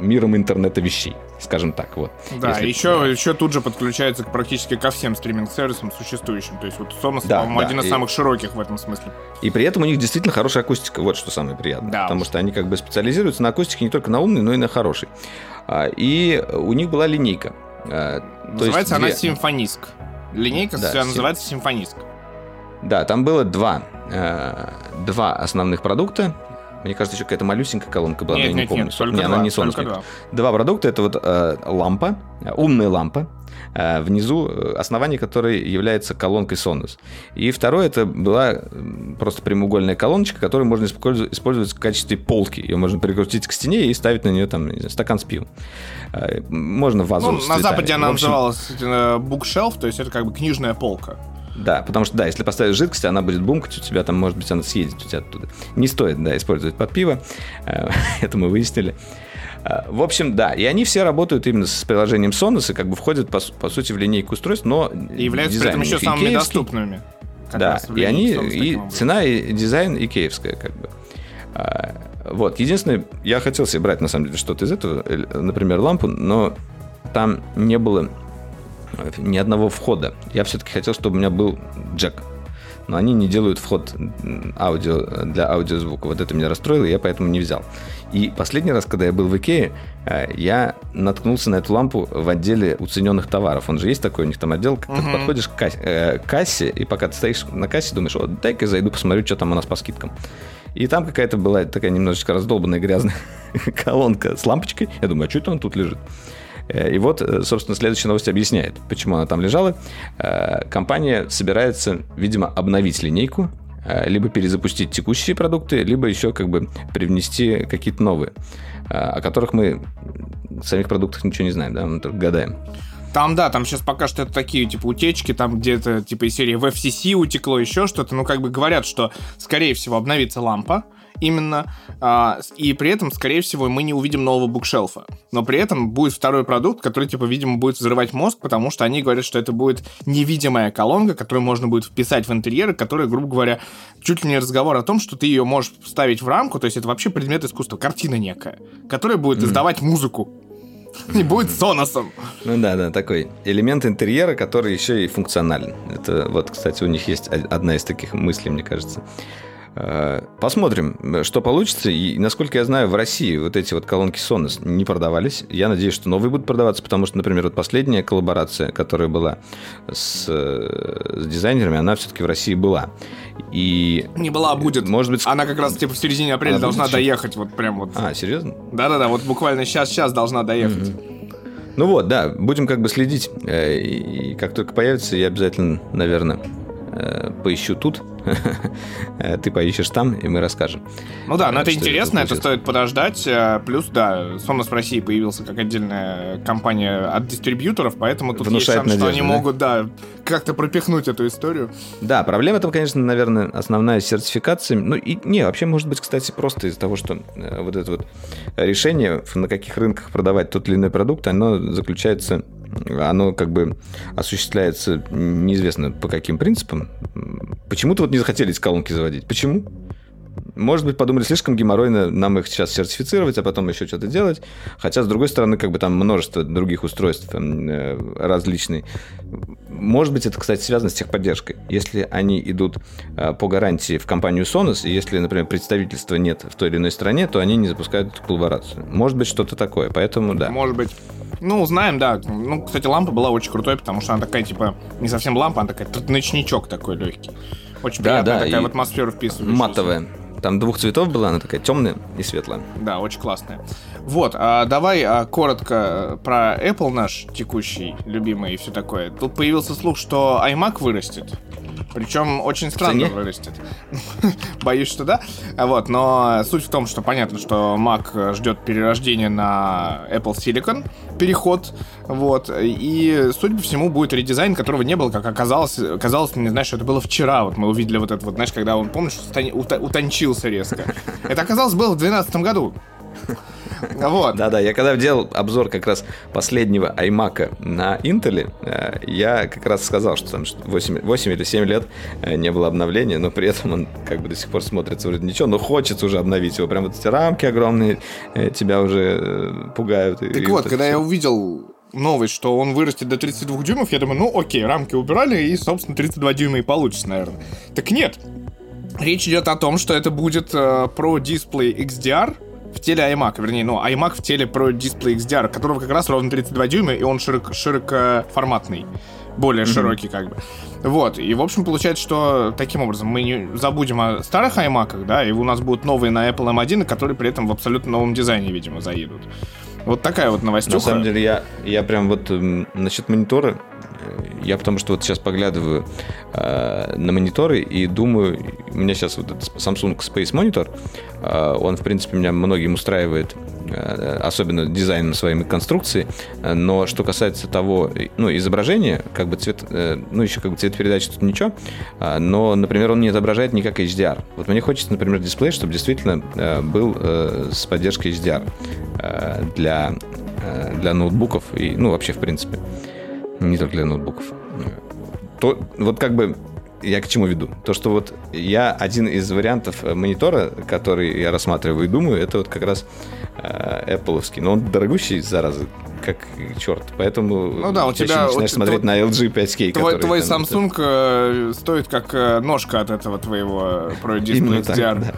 миром интернета вещей, скажем так, вот. Да, Если- еще, еще тут же подключается практически ко всем стриминг-сервисам существующим. То есть вот Sonos, Да, по-моему, да, один из и- самых широких в этом смысле. И при этом у них действительно хорошая акустика. Вот что самое приятное. Да потому что они как бы специализируются на акустике не только на умной, но и на хорошей. А, И у них была линейка. А, то есть называется она две- Симфониск. Линейка Да, сим- называется Симфониск. Да, там было два, э, два основных продукта. Мне кажется, еще какая-то малюсенькая колонка была, но Нет, я не нет, помню. нет, только не, она два, не только Sonos. два. Два продукта. Это вот э, лампа, э, умная лампа, э, внизу э, основание которой является колонкой Sonos. И второе, это была просто прямоугольная колоночка, которую можно использовать, в качестве полки. Ее можно прикрутить к стене и ставить на нее там не знаю, стакан с пивом. Э, Можно вазу Ну, на. Западе она общем, называлась э, букшелф, то есть это как бы книжная полка. Да, потому что, да, если поставишь жидкость, она будет бумкать у тебя, там, может быть, она съедет у тебя оттуда. Не стоит, да, использовать под пиво. Э, Это мы выяснили. Э, В общем, да, и они все работают именно с приложением Sonos и как бы входят, по, по сути, в линейку устройств, но И являются при этом еще самыми икеевский. доступными. Да, и они, Sonos и цена, и дизайн икеевская, как бы. А, Вот, единственное, я хотел себе брать, на самом деле, что-то из этого, э, например, лампу, но там не было э, ни одного входа. Я все-таки хотел, чтобы у меня был джек. Но они не делают вход аудио для аудиозвука. Вот это меня расстроило, и я поэтому не взял. И последний раз, когда я был в Икее, э, я наткнулся на эту лампу в отделе уцененных товаров. Он же есть такой, у них там отдел, как ты Мгм. подходишь к кассе, э, кассе, и пока ты стоишь на кассе, думаешь, вот дай-ка зайду, посмотрю, что там у нас по скидкам. И там какая-то была такая немножечко раздолбанная грязная колонка с лампочкой. Я думаю, а что это он тут лежит? Э, И вот, э, собственно, следующая новость объясняет, почему она там лежала. Э, Компания собирается, видимо, обновить линейку, либо перезапустить текущие продукты, либо еще как бы привнести какие-то новые, о которых мы в самих продуктах ничего не знаем, да, мы только гадаем. Там, да, там сейчас пока что это такие, типа, утечки, там где-то, типа, из серии в FCC утекло, еще что-то. Ну, как бы говорят, что, скорее всего, обновится лампа, именно, а, и при этом, скорее всего, мы не увидим нового букшелфа. Но при этом будет второй продукт, который, типа, видимо, будет взрывать мозг, потому что они говорят, что это будет невидимая колонка, которую можно будет вписать в интерьеры, которая, грубо говоря, чуть ли не разговор о том, что ты ее можешь вставить в рамку, то есть это вообще предмет искусства, картина некая, которая будет издавать музыку. И будет соносом. Ну да, да, такой элемент интерьера, который еще и функционален. Это вот, кстати, у них есть одна из таких мыслей, мне кажется. Э, Посмотрим, что получится. И, насколько я знаю, в России вот эти вот колонки Sonos не продавались. Я надеюсь, что новые будут продаваться, потому что, например, вот последняя коллаборация, которая была с, э, с дизайнерами, она все-таки в России была. И... Не была, а будет. Может быть... Она как раз типа в середине апреля Она должна будет доехать, вот прям вот. А, серьезно? Да-да-да, вот буквально сейчас-сейчас должна доехать. Ну вот, да, будем как бы следить. Э, И как только появится, я обязательно, наверное, поищу тут. Э, Ты поищешь там, и мы расскажем. Ну да, но Э, это интересно, это стоит подождать. Э, Плюс, да, Sonos в России появился как отдельная компания от дистрибьюторов, поэтому тут Внушает есть шанс, что они да? могут, да, как-то пропихнуть эту историю. Да, проблема там, конечно, наверное, основная с сертификациями. Ну и не, вообще может быть, кстати, просто из-за того, что э, вот это вот решение, на каких рынках продавать тот или иной продукт, оно заключается, оно как бы осуществляется неизвестно по каким принципам. Почему-то вот не захотели эти колонки заводить. Почему? Может быть, подумали, слишком геморройно нам их сейчас сертифицировать, а потом еще что-то делать. Хотя, с другой стороны, как бы там множество других устройств э, различные. Может быть, это, кстати, связано с техподдержкой. Если они идут э, по гарантии в компанию Sonos, и если, например, представительства нет в той или иной стране, то они не запускают эту коллаборацию. Может быть, что-то такое. Поэтому, да. Может быть. Ну, знаем, да. Ну, кстати, лампа была очень крутой, потому что она такая, типа, не совсем лампа, она такая ночничок такой легкий. Очень Да, приятная да, такая и в атмосферу вписывающаяся. Матовая. Там двух цветов была, она такая темная и светлая. Да, очень классная. Вот, а давай а, коротко э, про Apple наш текущий, любимый и все такое. Тут появился слух, что iMac вырастет. Причем очень странно цене? вырастет. Боюсь, что да. А Вот, но суть в том, что понятно, что Mac ждет перерождения на Apple Silicon, переход, вот, и, судя по всему, будет редизайн, которого не было, как оказалось, казалось мне, знаешь, что это было вчера, вот мы увидели вот это вот, знаешь, когда он, помнишь, стани- утончился резко. Это, оказалось, было в 2012 году. Вот. Да-да, я когда делал обзор как раз последнего iMac на Intel, э, я как раз сказал, что там 8, 8 или 7 лет э, не было обновления, но при этом он как бы до сих пор смотрится вроде ничего, но хочется уже обновить его. Прям вот эти рамки огромные э, тебя уже пугают. Так и вот, это когда я всё. увидел новость, что он вырастет до 32 дюймов, я думаю, ну окей, рамки убирали, и, собственно, 32 дюйма и получится, наверное. Так нет. Речь идет о том, что это будет э, Pro Display XDR в теле iMac, вернее, ну, iMac в теле Pro Display XDR, которого как раз ровно 32 дюйма, и он широк, широкоформатный, более широкий как бы. Вот, и в общем получается, что таким образом мы не забудем о старых iMac, да, и у нас будут новые на Apple M1, которые при этом в абсолютно новом дизайне, видимо, заедут. Вот такая вот новостюха. На самом деле, я, я прям вот м, насчет монитора, я потому что вот сейчас поглядываю э, на мониторы и думаю, у меня сейчас вот этот Samsung Space Monitor, э, он, в принципе, меня многим устраивает, э, особенно дизайном своей конструкции, э, но что касается того, э, ну, изображения, как бы цвет, э, ну, еще как бы цвет передачи тут ничего, а, но, например, он не отображает никак HDR. Вот мне хочется, например, дисплей, чтобы действительно э, был э, с поддержкой HDR э, для, э, для ноутбуков и, ну, вообще, в принципе, не только для ноутбуков. То, вот как бы я к чему веду? То, что вот я один из вариантов э, монитора, который я рассматриваю и думаю, это вот как раз э, Apple. Но он дорогущий, зараза, как черт. Поэтому Ну да, у тебя- начинаешь у- смотреть на LG 5K. Твой, который твой там, Samsung э, стоит как э, ножка от этого твоего Pro Display Именно так, XDR. да.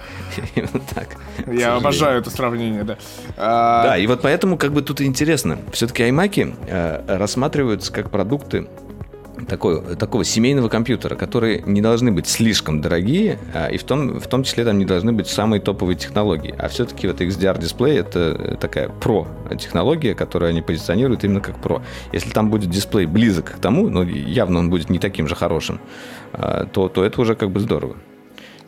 Именно так. Я обожаю это сравнение, да. А, Да, и вот поэтому как бы тут интересно. Все-таки iMac э, рассматриваются как продукты такой, такого семейного компьютера, которые не должны быть слишком дорогие, а, и в том, в том числе там не должны быть самые топовые технологии. А все-таки вот XDR-дисплей это такая про-технология, которую они позиционируют именно как про. Если там будет дисплей близок к тому, ну, явно он будет не таким же хорошим, а, то, то это уже как бы здорово.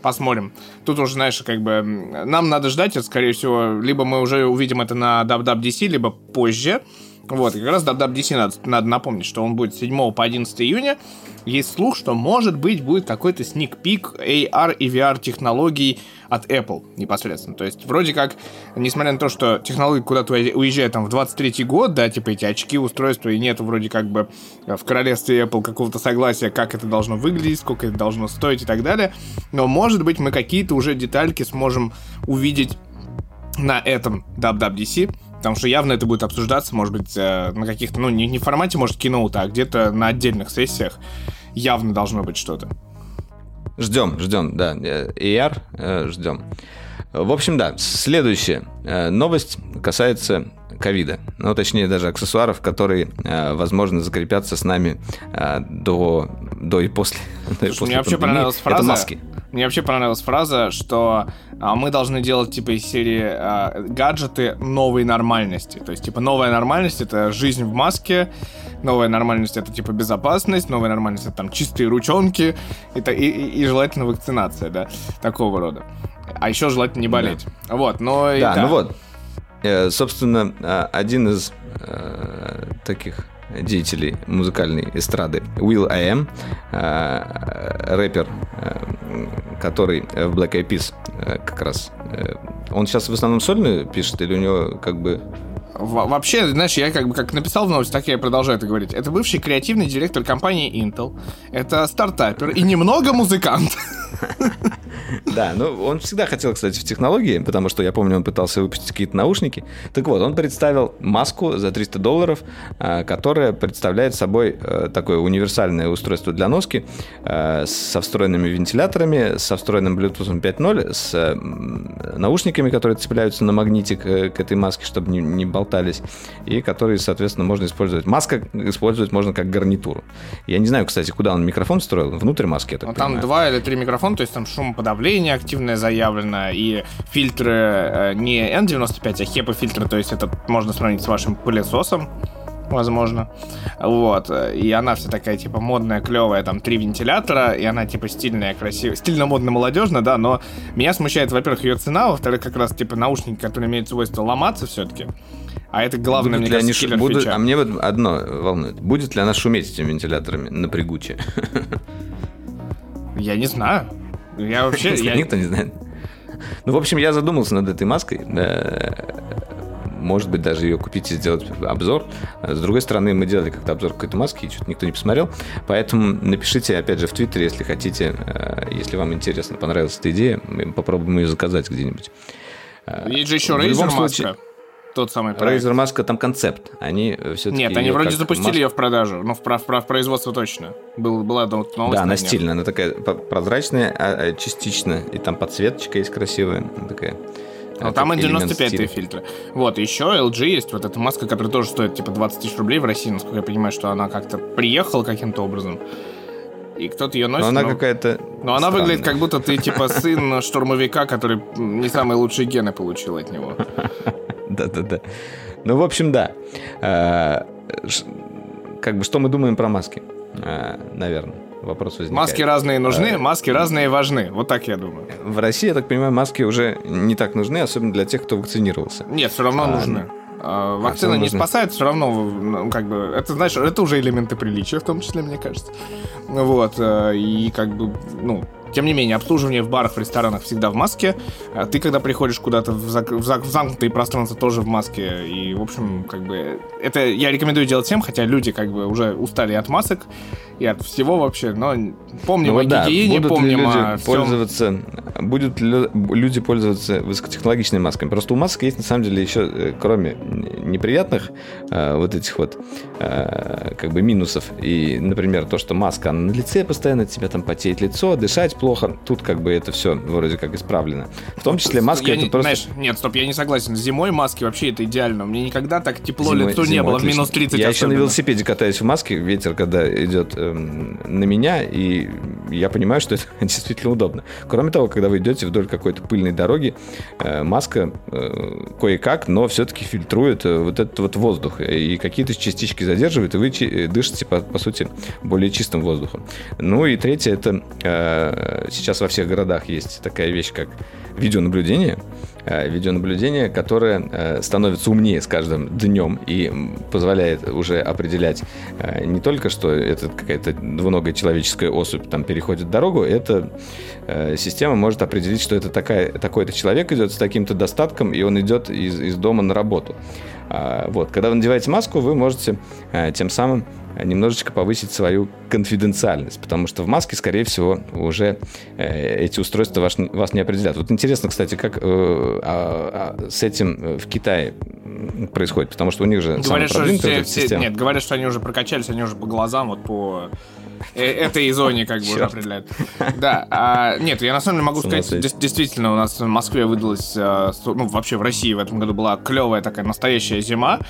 Посмотрим. Тут уже, знаешь, как бы нам надо ждать, скорее всего, либо мы уже увидим это на WWDC, либо позже. Вот, как раз WWDC надо, надо напомнить, что он будет с 7 по 11 июня. Есть слух, что, может быть, будет какой-то сник-пик AR и VR технологий от Apple непосредственно. То есть, вроде как, несмотря на то, что технологии куда-то уезжают там в 23 год, да, типа эти очки, устройства, и нету вроде как бы в королевстве Apple какого-то согласия, как это должно выглядеть, сколько это должно стоить и так далее. Но, может быть, мы какие-то уже детальки сможем увидеть на этом WWDC, потому что явно это будет обсуждаться, может быть, э, на каких-то, ну, не, не в формате, может, киноута, а где-то на отдельных сессиях явно должно быть что-то. Ждем, ждем, да. Э, AR э, ждем. В общем, да, следующая новость касается ковида. Ну, точнее, даже аксессуаров, которые, э, возможно, закрепятся с нами э, до, до и после. Слушай, после мне вообще понравилась фраза. Это маски. Мне вообще понравилась фраза, что а, мы должны делать типа из серии а, гаджеты новой нормальности. То есть, типа, новая нормальность это жизнь в маске, новая нормальность это типа безопасность, новая нормальность это там чистые ручонки и, и, и- желательно вакцинация, да, такого рода. А еще желательно не болеть. Вот, но и Да, ну вот. Э, Собственно, э, один из э, таких деятелей музыкальной эстрады, Will I Am, рэпер, э, который в Black Eyed Peas как раз. Он сейчас в основном сольно пишет или у него как бы... Во- Вообще, знаешь, я как бы как написал в новости, так я и продолжаю это говорить. Это бывший креативный директор компании Intel. Это стартапер и немного музыкант. Да, ну он всегда хотел, кстати, в технологии, потому что я помню, он пытался выпустить какие-то наушники. Так вот, он представил маску за 300 долларов, э, которая представляет собой э, такое универсальное устройство для носки э, со встроенными вентиляторами, со встроенным Bluetooth 5.0, с э, наушниками, которые цепляются на магнитик к этой маске, чтобы не, не болтались, и которые, соответственно, можно использовать. Маска использовать можно как гарнитуру. Я не знаю, кстати, куда он микрофон встроил, внутрь маски, я так Ну, там понимаю. два или три микрофона, то есть там шумоподавление активное заявлено, и фильтры э, не N95, а HEPA фильтры, то есть это можно сравнить с вашим пылесосом, возможно. Вот. И она вся такая, типа, модная, клевая, там, три вентилятора, и она, типа, стильная, красивая, стильно-модно-молодежная, да, но меня смущает, во-первых, ее цена, во-вторых, как раз, типа, наушники, которые имеют свойство ломаться все-таки. А это главное, Будут мне они кажется, киллер будут-. А мне вот одно волнует. Будет ли она шуметь этими вентиляторами напрягуче? Я не знаю. Я вообще... я- Никто не знает. Ну, в общем, я задумался над этой маской. Э, Может быть, даже ее купить и сделать обзор. С другой стороны, мы делали как-то обзор какой-то маски, и что-то никто не посмотрел. Поэтому напишите, опять же, в Твиттере, если хотите, э, если вам интересно, понравилась эта идея, мы попробуем ее заказать где-нибудь. Э, Есть же еще Razer случае- маска. Тот самый проект. Razer маска там концепт. Они все-таки. Нет, они вроде запустили ее в продажу. Ну, в, прав- прав- производство точно. Был, была новость. Да, она стильная, она такая прозрачная, а, а, частично, и там подсветочка есть красивая, она такая. Ну, э, там как элемент N95 стиля. фильтры. Вот, еще LG есть вот эта маска, которая тоже стоит типа 20 тысяч рублей в России, насколько я понимаю, что она как-то приехала каким-то образом. И кто-то ее носит. Но она но- какая-то. но она выглядит, странная. как будто ты типа сын штурмовика, который не самые лучшие гены получил от него. Да-да-да. Ну, в общем, да. Э, Как бы что мы думаем про маски? Наверное, вопрос возникает. Маски разные нужны, Э, маски разные важны. Вот так я думаю. В России, я так понимаю, маски уже не так нужны, особенно для тех, кто вакцинировался. Нет, все равно А, нужны. А, всё Вакцина равно не нужны. спасает, все равно, ну, как бы, это, знаешь, это уже элементы приличия, в том числе, мне кажется. Вот, э, и как бы, ну, тем не менее, обслуживание в барах, в ресторанах всегда в маске. А ты, когда приходишь куда-то в, зак- в зак- в замкнутые пространства, тоже в маске. И, в общем, как бы, это я рекомендую делать всем, хотя люди, как бы, уже устали от масок и от всего вообще. Но помним Ну о да, гигиене, будут помним люди о всем. пользоваться, будут ли люди пользоваться высокотехнологичными масками? Просто у масок есть на самом деле еще, э, кроме неприятных э, вот этих вот э, как бы минусов, и, например, то, что маска она на лице постоянно, тебя там потеет лицо, дышать плохо, тут как бы это все вроде как исправлено. В том числе маска Я это не- просто... Знаешь, нет, стоп, я не согласен. Зимой маски вообще это идеально. Мне никогда так тепло Зимой- лицу не зимой было, в отлично. минус 30 Я еще на особенно. велосипеде катаюсь в маске, ветер, когда идет эм, на меня, и я понимаю, что это действительно удобно. Кроме того, когда вы идете вдоль какой-то пыльной дороги, э, маска э, кое-как, но все-таки фильтрует э, вот этот вот воздух, и какие-то частички задерживает, и вы э, дышите, по, по сути, более чистым воздухом. Ну и третье, это э, сейчас во всех городах есть такая вещь, как видеонаблюдение. Э, видеонаблюдение, которое э, становится умнее с каждым днем и позволяет уже определять э, не только, что это какая-то двуногая человеческая особь там переходит дорогу, эта система может определить, что это такой-то человек идет с таким-то достатком, и он идет из, из дома на работу. А, вот. Когда вы надеваете маску, вы можете тем самым немножечко повысить свою конфиденциальность, потому что в маске, скорее всего, уже э, эти устройства ваш, вас не определят. Вот интересно, кстати, как э, а- а с этим э, в Китае происходит, потому что у них же Говорят, что все, все- нет, говорят, что они уже прокачались, они уже по глазам, вот по этой зоне как бы уже определяют. Да, а, нет, я на самом деле могу сказать, действительно, у нас в Москве выдалась, э, ну, вообще в России в этом году была клевая такая настоящая зима,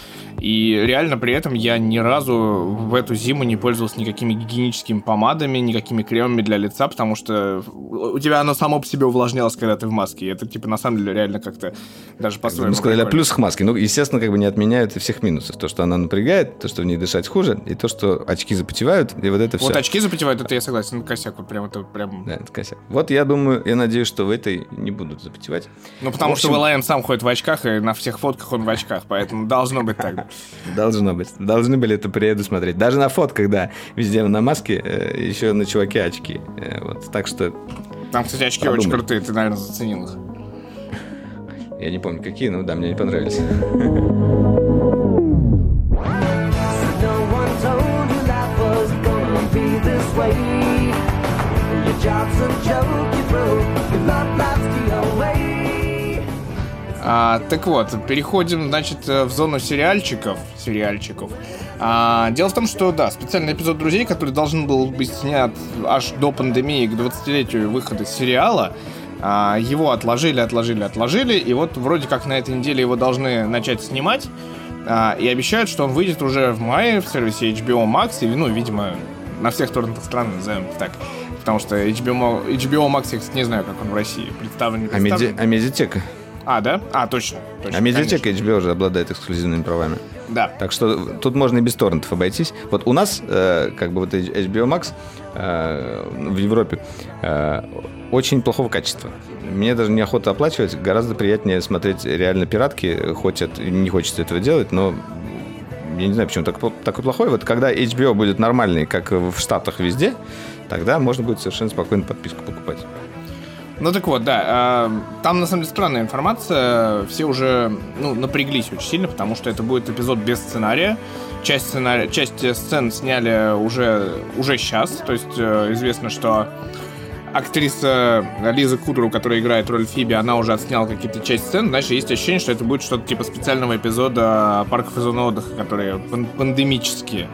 и реально при этом я ни разу в эту зиму не пользовался никакими гигиеническими помадами, никакими кремами для лица, потому что у тебя оно само по себе увлажнялось, когда ты в маске, и это, типа, на самом деле реально как-то даже по-своему Мы сказали о плюсах маски. Ну, естественно, как бы не отменяют и всех минусов. То, что она напрягает, то, что в ней дышать хуже, и то, что очки запотевают, и вот это все. Вот очки запотевают, это я согласен, косяк, вот прям это прям... Да, это косяк. Вот я думаю, я надеюсь, что в этой не будут запотевать. Ну, потому общем- что ВЛМ сам ходит в очках, и на всех фотках он в очках, поэтому должно быть так. Должно быть. Должны были это предусмотреть. Даже на фотках, да, везде на маске, э, еще на чуваке очки. Э, Вот. Так что Там, кстати, очки очень крутые, ты, наверное, заценил их. я не помню, какие, но да, мне не понравились. be this way. Your job's a joke, you broke. Your love life's the away. А, так вот, переходим, значит, э, в зону сериальчиков. Сериальчиков. А, дело в том, что, да, специальный эпизод «Друзей», который должен был быть снят аж до пандемии, к 20-летию выхода сериала, а, его отложили, отложили, отложили, и вот вроде как на этой неделе его должны начать снимать, а, и обещают, что он выйдет уже в мае в сервисе HBO Max, или, ну, видимо, на всех торрентах страны, назовем так. Потому что HBO, HBO Max, я, кстати, не знаю, как он в России. Представлен, не А, представлен? а медиатека? А, да? А, точно. точно А медиатека HBO уже обладает эксклюзивными правами. Да. Так что тут можно и без торрентов обойтись. Вот у нас, э, как бы вот HBO Max э, в Европе э, очень плохого качества. Мне даже неохота оплачивать, гораздо приятнее смотреть реально пиратки, хоть это, не хочется этого делать, но я не знаю, почему так, такой плохой. Вот когда HBO будет нормальный, как в Штатах везде, тогда можно будет совершенно спокойно подписку покупать. Ну так вот, да. э, Там на самом деле странная информация. Все уже ну, напряглись очень сильно, потому что это будет эпизод без сценария. Часть, сценария, часть сцен сняли уже, уже сейчас. То есть э, известно, что актриса Лиза Кудру, которая играет роль Фиби, она уже отсняла какие-то часть сцен. Значит, есть ощущение, что это будет что-то типа специального эпизода парков и зон отдыха, которые пан- пандемические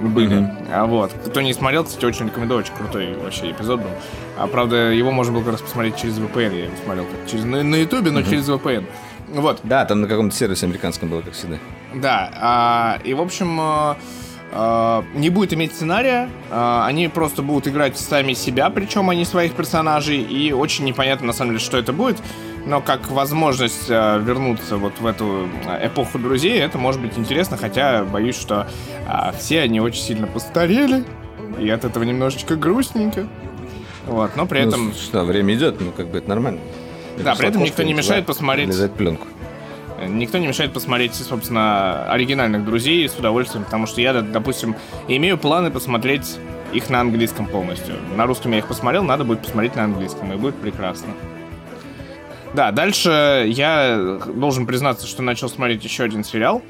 были. А вот. Кто не смотрел, кстати, очень рекомендую. Очень крутой вообще эпизод был. А правда, его можно было как раз посмотреть через VPN. Я его смотрел как через на, на Ютубе, но через VPN. Вот. Да, там на каком-то сервисе американском было, как всегда. Да, а, и в общем э, не будет иметь сценария, э, они просто будут играть сами себя, причем они своих персонажей, и очень непонятно на самом деле, что это будет, но как возможность вернуться вот в эту эпоху друзей, это может быть интересно, хотя боюсь, что все они очень сильно постарели, и от этого немножечко грустненько. Вот, но при Ну, этом... что, время идет, ну как бы это нормально. Да, при этом никто не мешает посмотреть Лизать пленку. Никто не мешает посмотреть, собственно, оригинальных друзей с удовольствием, потому что я, допустим, имею планы посмотреть их на английском полностью. На русском я их посмотрел, надо будет посмотреть на английском, и будет прекрасно. Да, дальше я должен признаться, что начал смотреть еще один сериал.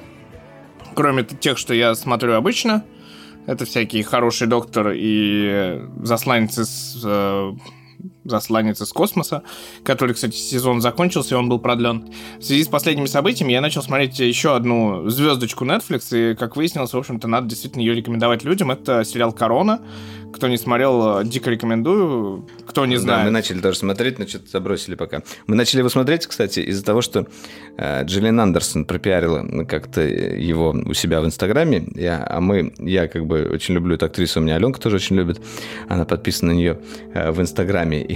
Кроме тех, что я смотрю обычно. Это всякие хороший доктор и засланец из э, засланец из космоса, который, кстати, сезон закончился, и он был продлен. В связи с последними событиями я начал смотреть еще одну звездочку Netflix, и, как выяснилось, в общем-то, надо действительно ее рекомендовать людям. Это сериал «Корона». Кто не смотрел, э, дико рекомендую. Кто не Да, знает. мы начали тоже смотреть, но что-то забросили пока. Мы начали его смотреть, кстати, из-за того, что э, Джиллиан Андерсон пропиарила как-то его у себя в Инстаграме. Я, а мы, я как бы очень люблю эту актрису, у меня Аленка тоже очень любит. Она подписана на нее э, в Инстаграме.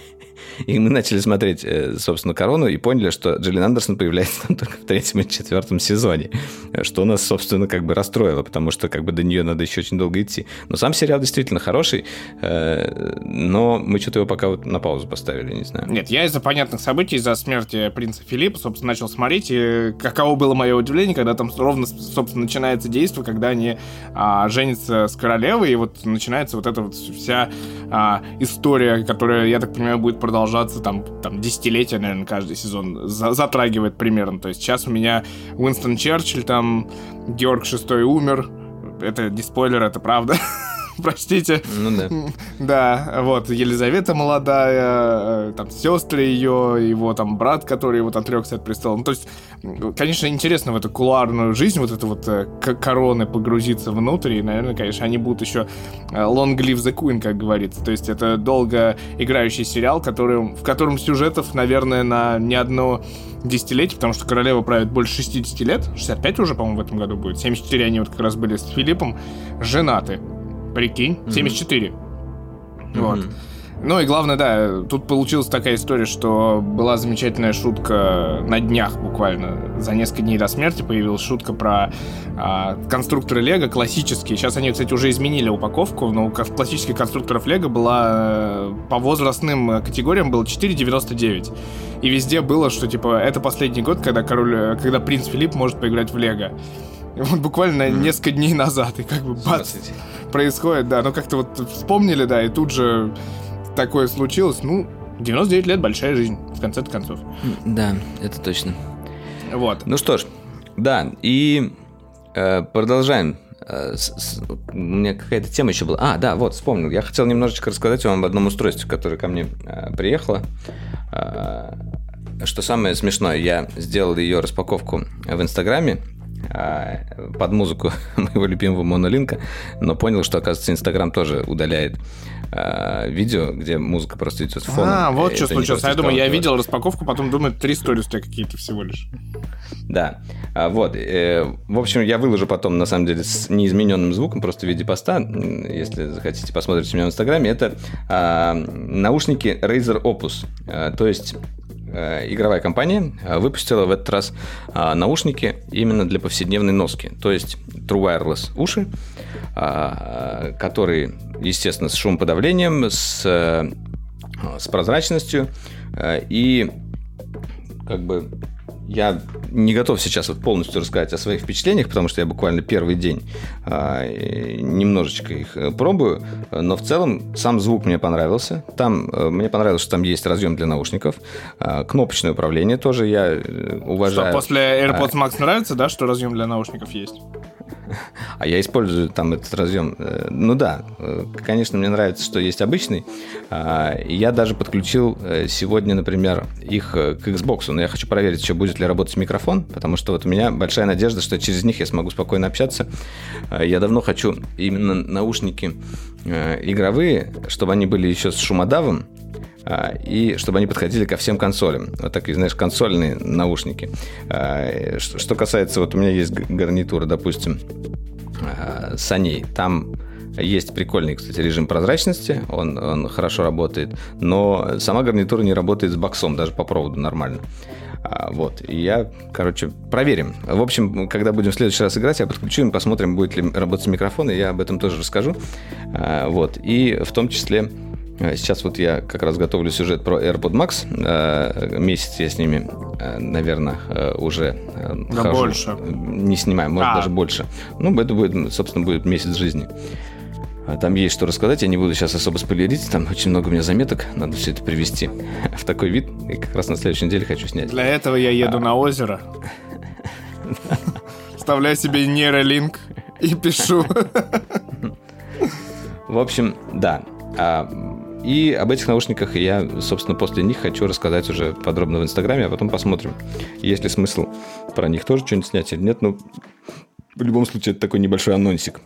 И, мы начали смотреть, э, собственно, «Корону» и поняли, что Джиллин Андерсон появляется там только в третьем и четвертом сезоне. Что нас, собственно, как бы расстроило, потому что как бы до нее надо еще очень долго идти. Но сам сериал действительно хороший, э, но мы что-то его пока вот на паузу поставили, не знаю. Нет, я из-за понятных событий, из-за смерти принца Филиппа, собственно, начал смотреть, и каково было мое удивление, когда там ровно, собственно, начинается действие, когда они а, женятся с королевой, и вот начинается вот эта вот вся а, история, которая, я так понимаю, будет продолжаться там, там десятилетия, наверное, каждый сезон за- затрагивает примерно. То есть сейчас у меня Уинстон Черчилль, там Георг VI умер, это не спойлер, это правда. Простите. Ну да. Да, вот, Елизавета молодая, э, там, сестры ее, его там брат, который вот отрекся от престола. Ну, то есть, конечно, интересно в эту кулуарную жизнь, вот эту вот э, короны погрузиться внутрь, и, наверное, конечно, они будут еще э, long live the queen, как говорится. То есть, это долго играющий сериал, который, в котором сюжетов, наверное, на не одно десятилетие, потому что королева правит больше 60 лет, 65 уже, по-моему, в этом году будет, 74 они вот как раз были с Филиппом, женаты. Прикинь, 74. Вот. Мгм. Ну и главное, да, тут получилась такая история, что была замечательная шутка на днях буквально. За несколько дней до смерти появилась шутка про а, конструкторы Лего классические. Сейчас они, кстати, уже изменили упаковку, но у классических конструкторов Лего была э, по возрастным э, категориям было 4,99. И везде было, что типа это последний год, когда король, э, когда принц Филипп может поиграть в Лего. Вот буквально несколько дней назад, и как бы бац, происходит, да, ну как-то вот вспомнили, да, и тут же такое случилось, ну, 99 лет, большая жизнь, в конце концов. Да, это точно. Вот. Ну что ж, да, и э, продолжаем. Э, с- с- у меня какая-то тема еще была. А, да, вот, вспомнил. Я хотел немножечко рассказать вам об одном устройстве, которое ко мне э, приехало. Э, что самое смешное, я сделал ее распаковку в Инстаграме под музыку моего любимого монолинка, но понял, что, оказывается, Инстаграм тоже удаляет э, видео, где музыка просто идет фоном. А, вот что случилось. А я думаю, я видел распаковку, потом думаю, три сторис у тебя какие-то всего лишь. Да. А, Вот. э, В общем, я выложу потом, на самом деле, с неизмененным звуком, просто в виде поста. Если захотите, посмотрите меня в Инстаграме. Это а, наушники Razer Opus. А, То есть игровая компания а, выпустила в этот раз а, наушники именно для повседневной носки. То есть True Wireless уши, которые, естественно, с шумоподавлением, с, э, с прозрачностью э, и как бы я не готов сейчас вот полностью рассказать о своих впечатлениях, потому что я буквально первый день а, немножечко их э, пробую, но в целом сам звук мне понравился. Там э, мне понравилось, что там есть разъем для наушников, а, кнопочное управление тоже я э, Что, уважаю. после AirPods Max нравится, да, что разъем для наушников есть? А я использую там этот разъем. Э, Ну да, э, конечно, мне нравится, что есть обычный. А, Я даже подключил э, сегодня, например, их к Xbox. Но я хочу проверить, еще будет ли работать микрофон, потому что вот у меня большая надежда, что через них я смогу спокойно общаться. А, Я давно хочу именно наушники игровые, чтобы они были еще с шумодавом, и чтобы они подходили ко всем консолям. Вот такие, знаешь, консольные наушники. А, Что касается, вот у меня есть гарнитура, допустим, а, саней. Там есть прикольный, кстати, режим прозрачности, он, он хорошо работает, но сама гарнитура не работает с боксом, даже по проводу нормально. А, Вот, и я, короче, проверим. В общем, когда будем в следующий раз играть, я подключу и посмотрим, будет ли работать микрофон, и я об этом тоже расскажу. А, Вот, и в том числе Сейчас вот я как раз готовлю сюжет про AirPod Max. Э, Месяц я с ними, э, наверное, э, уже э, Да хожу. больше. Не снимаю, может А. даже больше. Ну, это будет, собственно, будет месяц жизни. А Там есть что рассказать, я не буду сейчас особо спойлерить, там очень много у меня заметок, надо все это привести в такой вид, и как раз на следующей неделе хочу снять. Для этого я еду на озеро. Вставляю себе нейролинк и пишу. В общем, да. И об этих наушниках я, собственно, после них хочу рассказать уже подробно в Инстаграме, а потом посмотрим, есть ли смысл про них тоже что-нибудь снять или нет. Ну, в любом случае, это такой небольшой анонсик.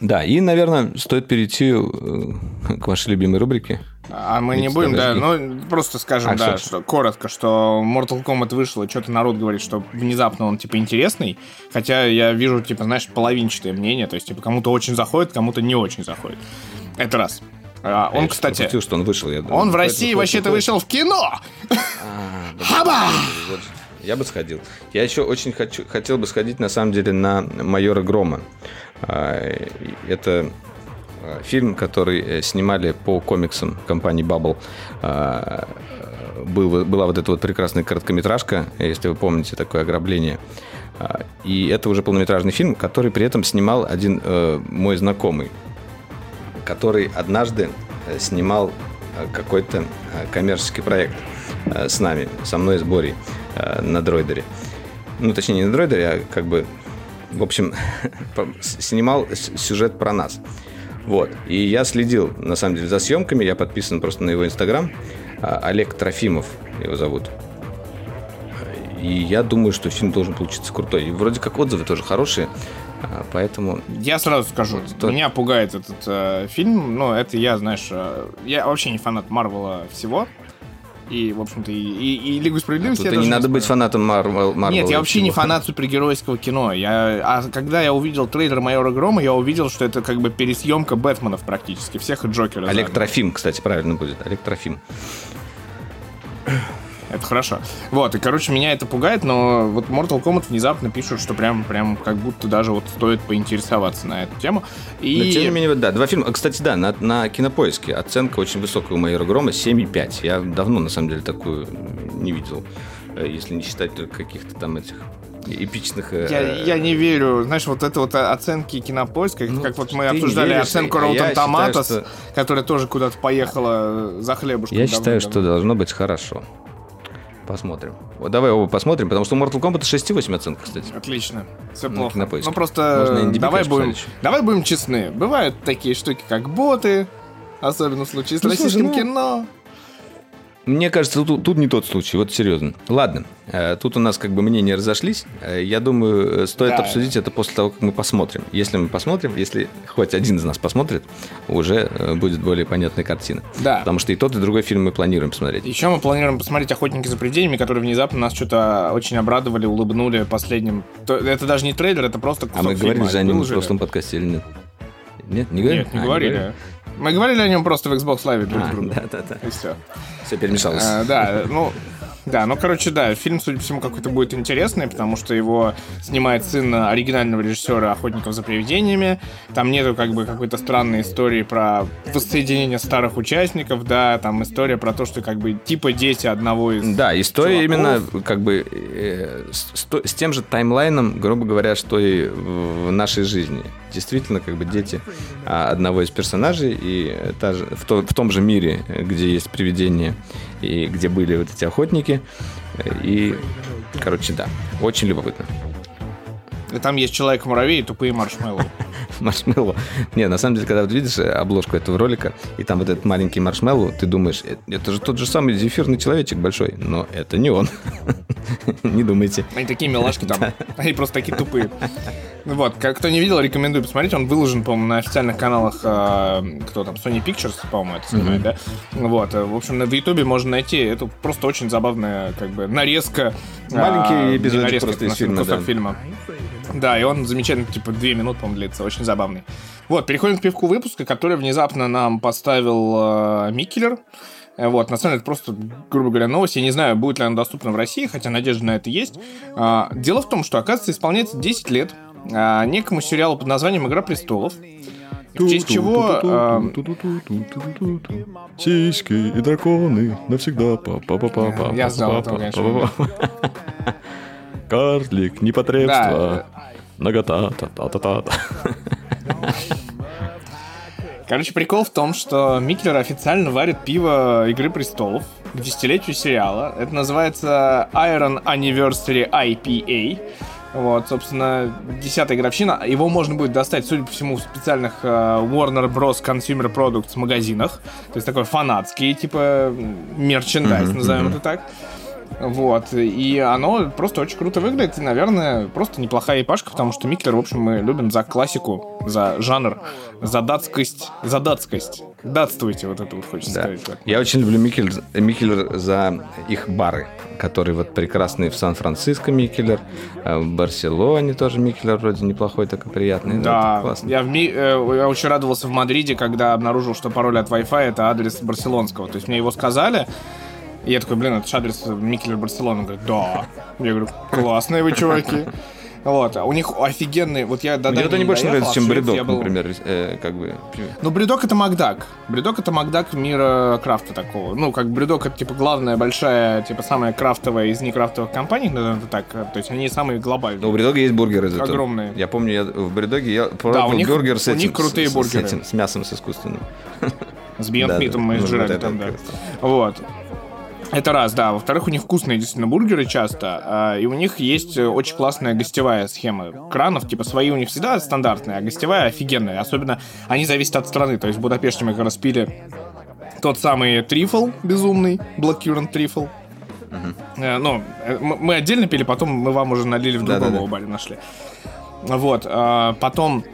Да, и, наверное, стоит перейти э, к вашей любимой рубрике. А мы не Микс будем, да, ну, просто скажем, А, да, что? что коротко, что Mortal Kombat вышел, и что-то народ говорит, что внезапно он, типа, интересный, хотя я вижу, типа, знаешь, половинчатое мнение, то есть, типа, кому-то очень заходит, кому-то не очень заходит. Это раз. А, Я он, что кстати, пропустил, что он вышел. Я думаю, он в России вообще-то вышел в кино! А, да, Хаба! вот. Я бы сходил. Я еще очень хочу, хотел бы сходить, на самом деле, на «Майора Грома». А, Это а, фильм, который э, снимали по комиксам компании Bubble. А, был- была вот эта вот прекрасная короткометражка, если вы помните, такое ограбление. А, И это уже полнометражный фильм, который при этом снимал один э, мой знакомый, который однажды э, снимал э, какой-то э, коммерческий проект с нами, со мной с Борей на дроидере. Ну, точнее, не на дроидере, а как бы, в общем, снимал сюжет про нас. Вот. И я следил, на самом деле, за съемками. Я подписан просто на его инстаграм. А, Олег Трофимов его зовут. И я думаю, что фильм должен получиться крутой. И вроде как отзывы тоже хорошие. А, Поэтому Я сразу скажу, Что? меня пугает этот э, фильм. Ну, это я, знаешь, э, я вообще не фанат Марвела всего. И, в общем-то, и, и, и Лигу справедливости тут я и не надо быть смотрю. фанатом Марвел. Нет, я вообще не всего. фанат супергеройского кино. Я, а когда я увидел трейлер Майора Грома, я увидел, что это как бы пересъемка Бэтменов практически, всех и Джокера. Олег. Трофим, кстати, правильно будет. Олег Трофим. Это хорошо. Вот, и, короче, меня это пугает, но вот Mortal Kombat внезапно пишут, что прям, прям как будто даже вот стоит поинтересоваться на эту тему. И... Но тем не менее, да, два фильма. А, Кстати, да, на, на кинопоиске оценка очень высокая у майора Грома 7,5. Я давно, на самом деле, такую не видел. Э, Если не считать только каких-то там этих эпичных... э, Я, я не верю, знаешь, вот это вот оценки кинопоиска, Ну, как вот мы обсуждали веришь, оценку Rotten считаю, Tomatoes, что- которая тоже куда-то поехала за хлебушком. Я считаю, давным-давно. что должно быть хорошо. Посмотрим. Вот давай оба посмотрим, потому что у Mortal Kombat 6,8 оценка, кстати. Отлично. Все На плохо. Кинопоиске. Ну просто Можно давай будем, посмотреть. давай будем честны. Бывают такие штуки, как боты, особенно в случае с Ну, слушай, российским ну, кино. Мне кажется, тут, тут не тот случай, вот серьезно. Ладно, э, тут у нас как бы мнения разошлись. Э, Я думаю, э, стоит Да. обсудить это после того, как мы посмотрим. Если мы посмотрим, если хоть один из нас посмотрит, уже будет более понятная картина. Да. Потому что и тот, и другой фильм мы планируем посмотреть. Еще мы планируем посмотреть «Охотники за пределями», которые внезапно нас что-то очень обрадовали, улыбнули последним. То- Это даже не трейлер, это просто А кусок мы говорили фильма. же о нем в прошлом подкасте или нет? Нет, не говорили? Нет, не А, говорили. Мы говорили о нем просто в Xbox Live друг А, другу. да-да-да. И все. Все перемешалось. да, ну, да, ну, короче, да, фильм, судя по всему, какой-то будет интересный, потому что его снимает сын оригинального режиссера «Охотников за привидениями». Там нету как бы какой-то странной истории про воссоединение старых участников, да, там история про то, что как бы типа дети одного из... Да, история чуваков. именно как бы э, с, с тем же таймлайном, грубо говоря, что и в нашей жизни. Действительно, как бы дети а, одного из персонажей и та же- в, то- в том же мире, где есть привидения и где были вот эти охотники. И, короче, да, очень любопытно. И там есть Человек-муравей и тупые маршмеллоу. Маршмеллоу. Не, на самом деле, когда вот видишь э, обложку этого ролика, и там вот этот маленький маршмеллоу, ты думаешь, «Э, это же тот же самый зефирный человечек большой. Но это не он. Не думайте. Они такие милашки там. Они просто такие тупые. Вот, как кто не видел, рекомендую посмотреть. Он выложен, по-моему, на официальных каналах, э, кто там, Sony Pictures, по-моему, это снимает, да? Вот, э, в общем, на Ютубе можно найти. Это просто очень забавная, как бы, нарезка. Маленький а, не эпизодик нарезка, просто из фильма, кусок да. фильма. Да, и он замечательно, типа, две минуты, по-моему, длится. Очень забавный. Вот, переходим к пивку выпуска, который внезапно нам поставил э, Микелер. Э, Вот, на самом деле, это просто, грубо говоря, новость. Я не знаю, будет ли она доступна в России, хотя надежда на это есть. А, дело в том, что, оказывается, исполняется 10 лет а, некому сериалу под названием «Игра престолов». В честь чего... Сиськи и драконы навсегда. Па-па-па-па. Я знал. Карлик, непотребство. Нагота. Та-та-та-та. Короче, прикол в том, что Миклер официально варит пиво Игры престолов к десятилетию сериала. Это называется Iron Anniversary IPA. Вот, собственно, десятая графщина. Его можно будет достать, судя по всему, в специальных э, Warner Bros. Consumer Products магазинах. То есть такой фанатский, типа, мерчендайз, назовем это так. Вот, и оно просто очень круто выглядит, и, наверное, просто неплохая ипашка, потому что Миклер, в общем, мы любим за классику, за жанр, за датскость, за датскость. Датствуйте, вот это вот хочется Да. сказать. так. Я очень люблю Микель, Микелер за их бары, которые вот прекрасные в Сан-Франциско Микелер, а в Барселоне тоже Микелер вроде неплохой, такой приятный. Да, классно. я, в Ми- э, я очень радовался в Мадриде, когда обнаружил, что пароль от Wi-Fi это адрес барселонского. То есть мне его сказали, и я такой, блин, это же адрес Микелер Барселона. Он говорит, да. Я говорю, классные вы чуваки. Вот, а у них офигенный, вот я до Мне это не больше доехал, нравится, чем бредок, был- например, э, как бы. Ну, бредок это Макдак. Бредок это Макдак мира крафта такого. Ну, как бредок это типа главная большая, типа самая крафтовая из некрафтовых компаний, наверное, это так. То есть они самые глобальные. Но у Бредога есть бургеры зато. Огромные. Я помню, я в Бредоге я пробовал у них- бургер с у этим. них крутые с- бургеры. С, этим, с мясом, с искусственным. С Beyond Да, Meat да. мы это там, да. Вот. Это раз, да. Во-вторых, у них вкусные действительно бургеры часто, а, и у них есть э, очень классная гостевая схема кранов. Типа свои у них всегда стандартные, а гостевая офигенная. Особенно они зависят от страны. То есть в Будапеште мы как раз пили тот самый трифл безумный, Blackcurrant трифл. Э, Ну, э, мы отдельно пили, потом мы вам уже налили в другом баре нашли. Вот, а, потом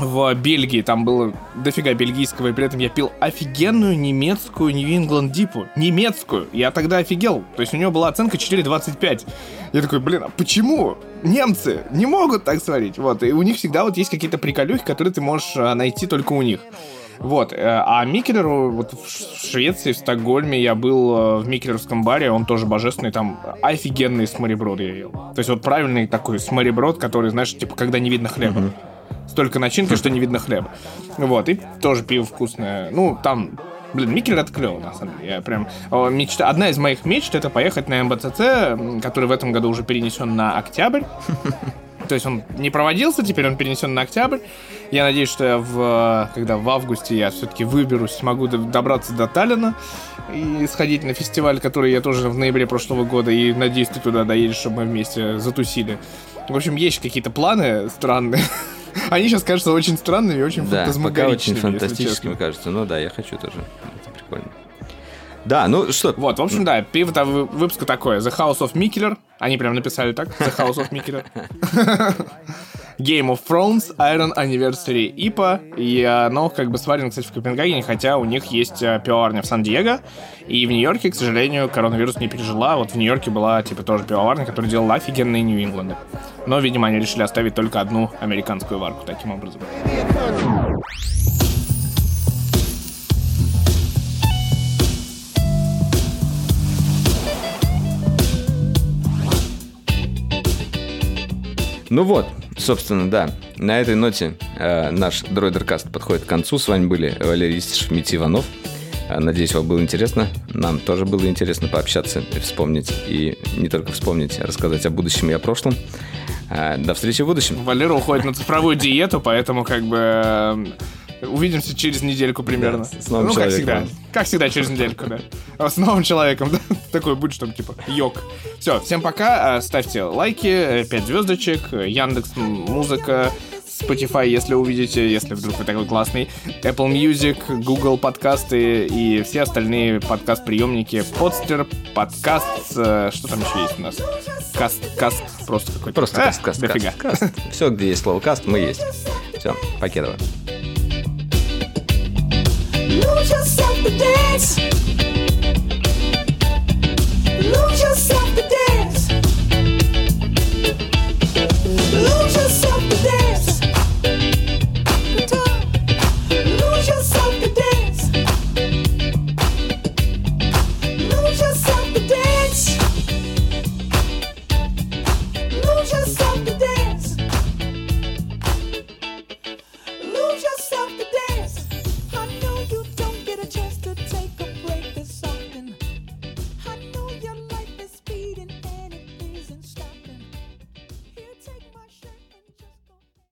в Бельгии там было дофига бельгийского, и при этом я пил офигенную немецкую New England Дипу. Немецкую. Я тогда офигел. То есть у него была оценка 4,25. Я такой, блин, а почему? Немцы не могут так сварить. Вот, и у них всегда вот есть какие-то приколюхи, которые ты можешь а, найти только у них. Вот, э, а Микелеру вот в Швеции, в Стокгольме я был э, в Микелеровском баре, он тоже божественный, там офигенный смореброд я ел. То есть вот правильный такой смореброд, который, знаешь, типа, когда не видно хлеба. Столько начинки, что не видно хлеба. Вот, и тоже пиво вкусное. Ну, там, блин, Микелер это клево, на самом деле. Я прям... о, мечта... Одна из моих мечт это поехать на МБЦЦ, который в этом году уже перенесен на октябрь. То есть он не проводился, теперь он перенесен на октябрь. Я надеюсь, что я в, когда в августе я все-таки выберусь, смогу добраться до Таллина и сходить на фестиваль, который я тоже в ноябре прошлого года. И надеюсь, ты туда доедешь, чтобы мы вместе затусили. В общем, есть какие-то планы странные. Они сейчас кажутся очень странными и очень Да, пока очень фантастическими кажется. Ну да, я хочу тоже. Это прикольно. Да, ну что, Вот, в общем, да, пиво там выпуска такое. The House of Mikkeller. Они прям написали так. The House of Mikkeller. Game of Thrones, Iron Anniversary IPA. И оно как бы сварено, кстати, в Копенгагене, хотя у них есть э, пивоварня в Сан-Диего. И в Нью-Йорке, к сожалению, коронавирус не пережила. Вот в Нью-Йорке была, типа, тоже пивоварня, которая делала офигенные Нью-Ингланды. Но, видимо, они решили оставить только одну американскую варку таким образом. Ну вот, собственно, да. На этой ноте э, наш Дроидеркаст подходит к концу. С вами были Валерий Истишев, Митя Иванов. Э, Надеюсь, вам было интересно. Нам тоже было интересно пообщаться вспомнить. И не только вспомнить, а рассказать о будущем и о прошлом. Э, До встречи в будущем. Валера уходит на цифровую диету, поэтому как бы увидимся через недельку примерно. Да, с новым ну, как человеком. всегда. Как всегда, через недельку, да. А С новым человеком, да. Такой будет, чтобы типа йог. Все, всем пока. э, Ставьте лайки, 5 звездочек, э, Яндекс Музыка, Spotify, если увидите, если вдруг вы такой классный, Apple Music, Google подкасты и все остальные подкаст-приемники, подстер, подкаст, э, что там еще есть у нас? Каст, каст, просто какой-то. Просто А, каст, каст, дофига. каст, каст. Все, где есть слово каст, мы есть. Все, покедово. Lose yourself to dance. Lose yourself to dance. Lose yourself.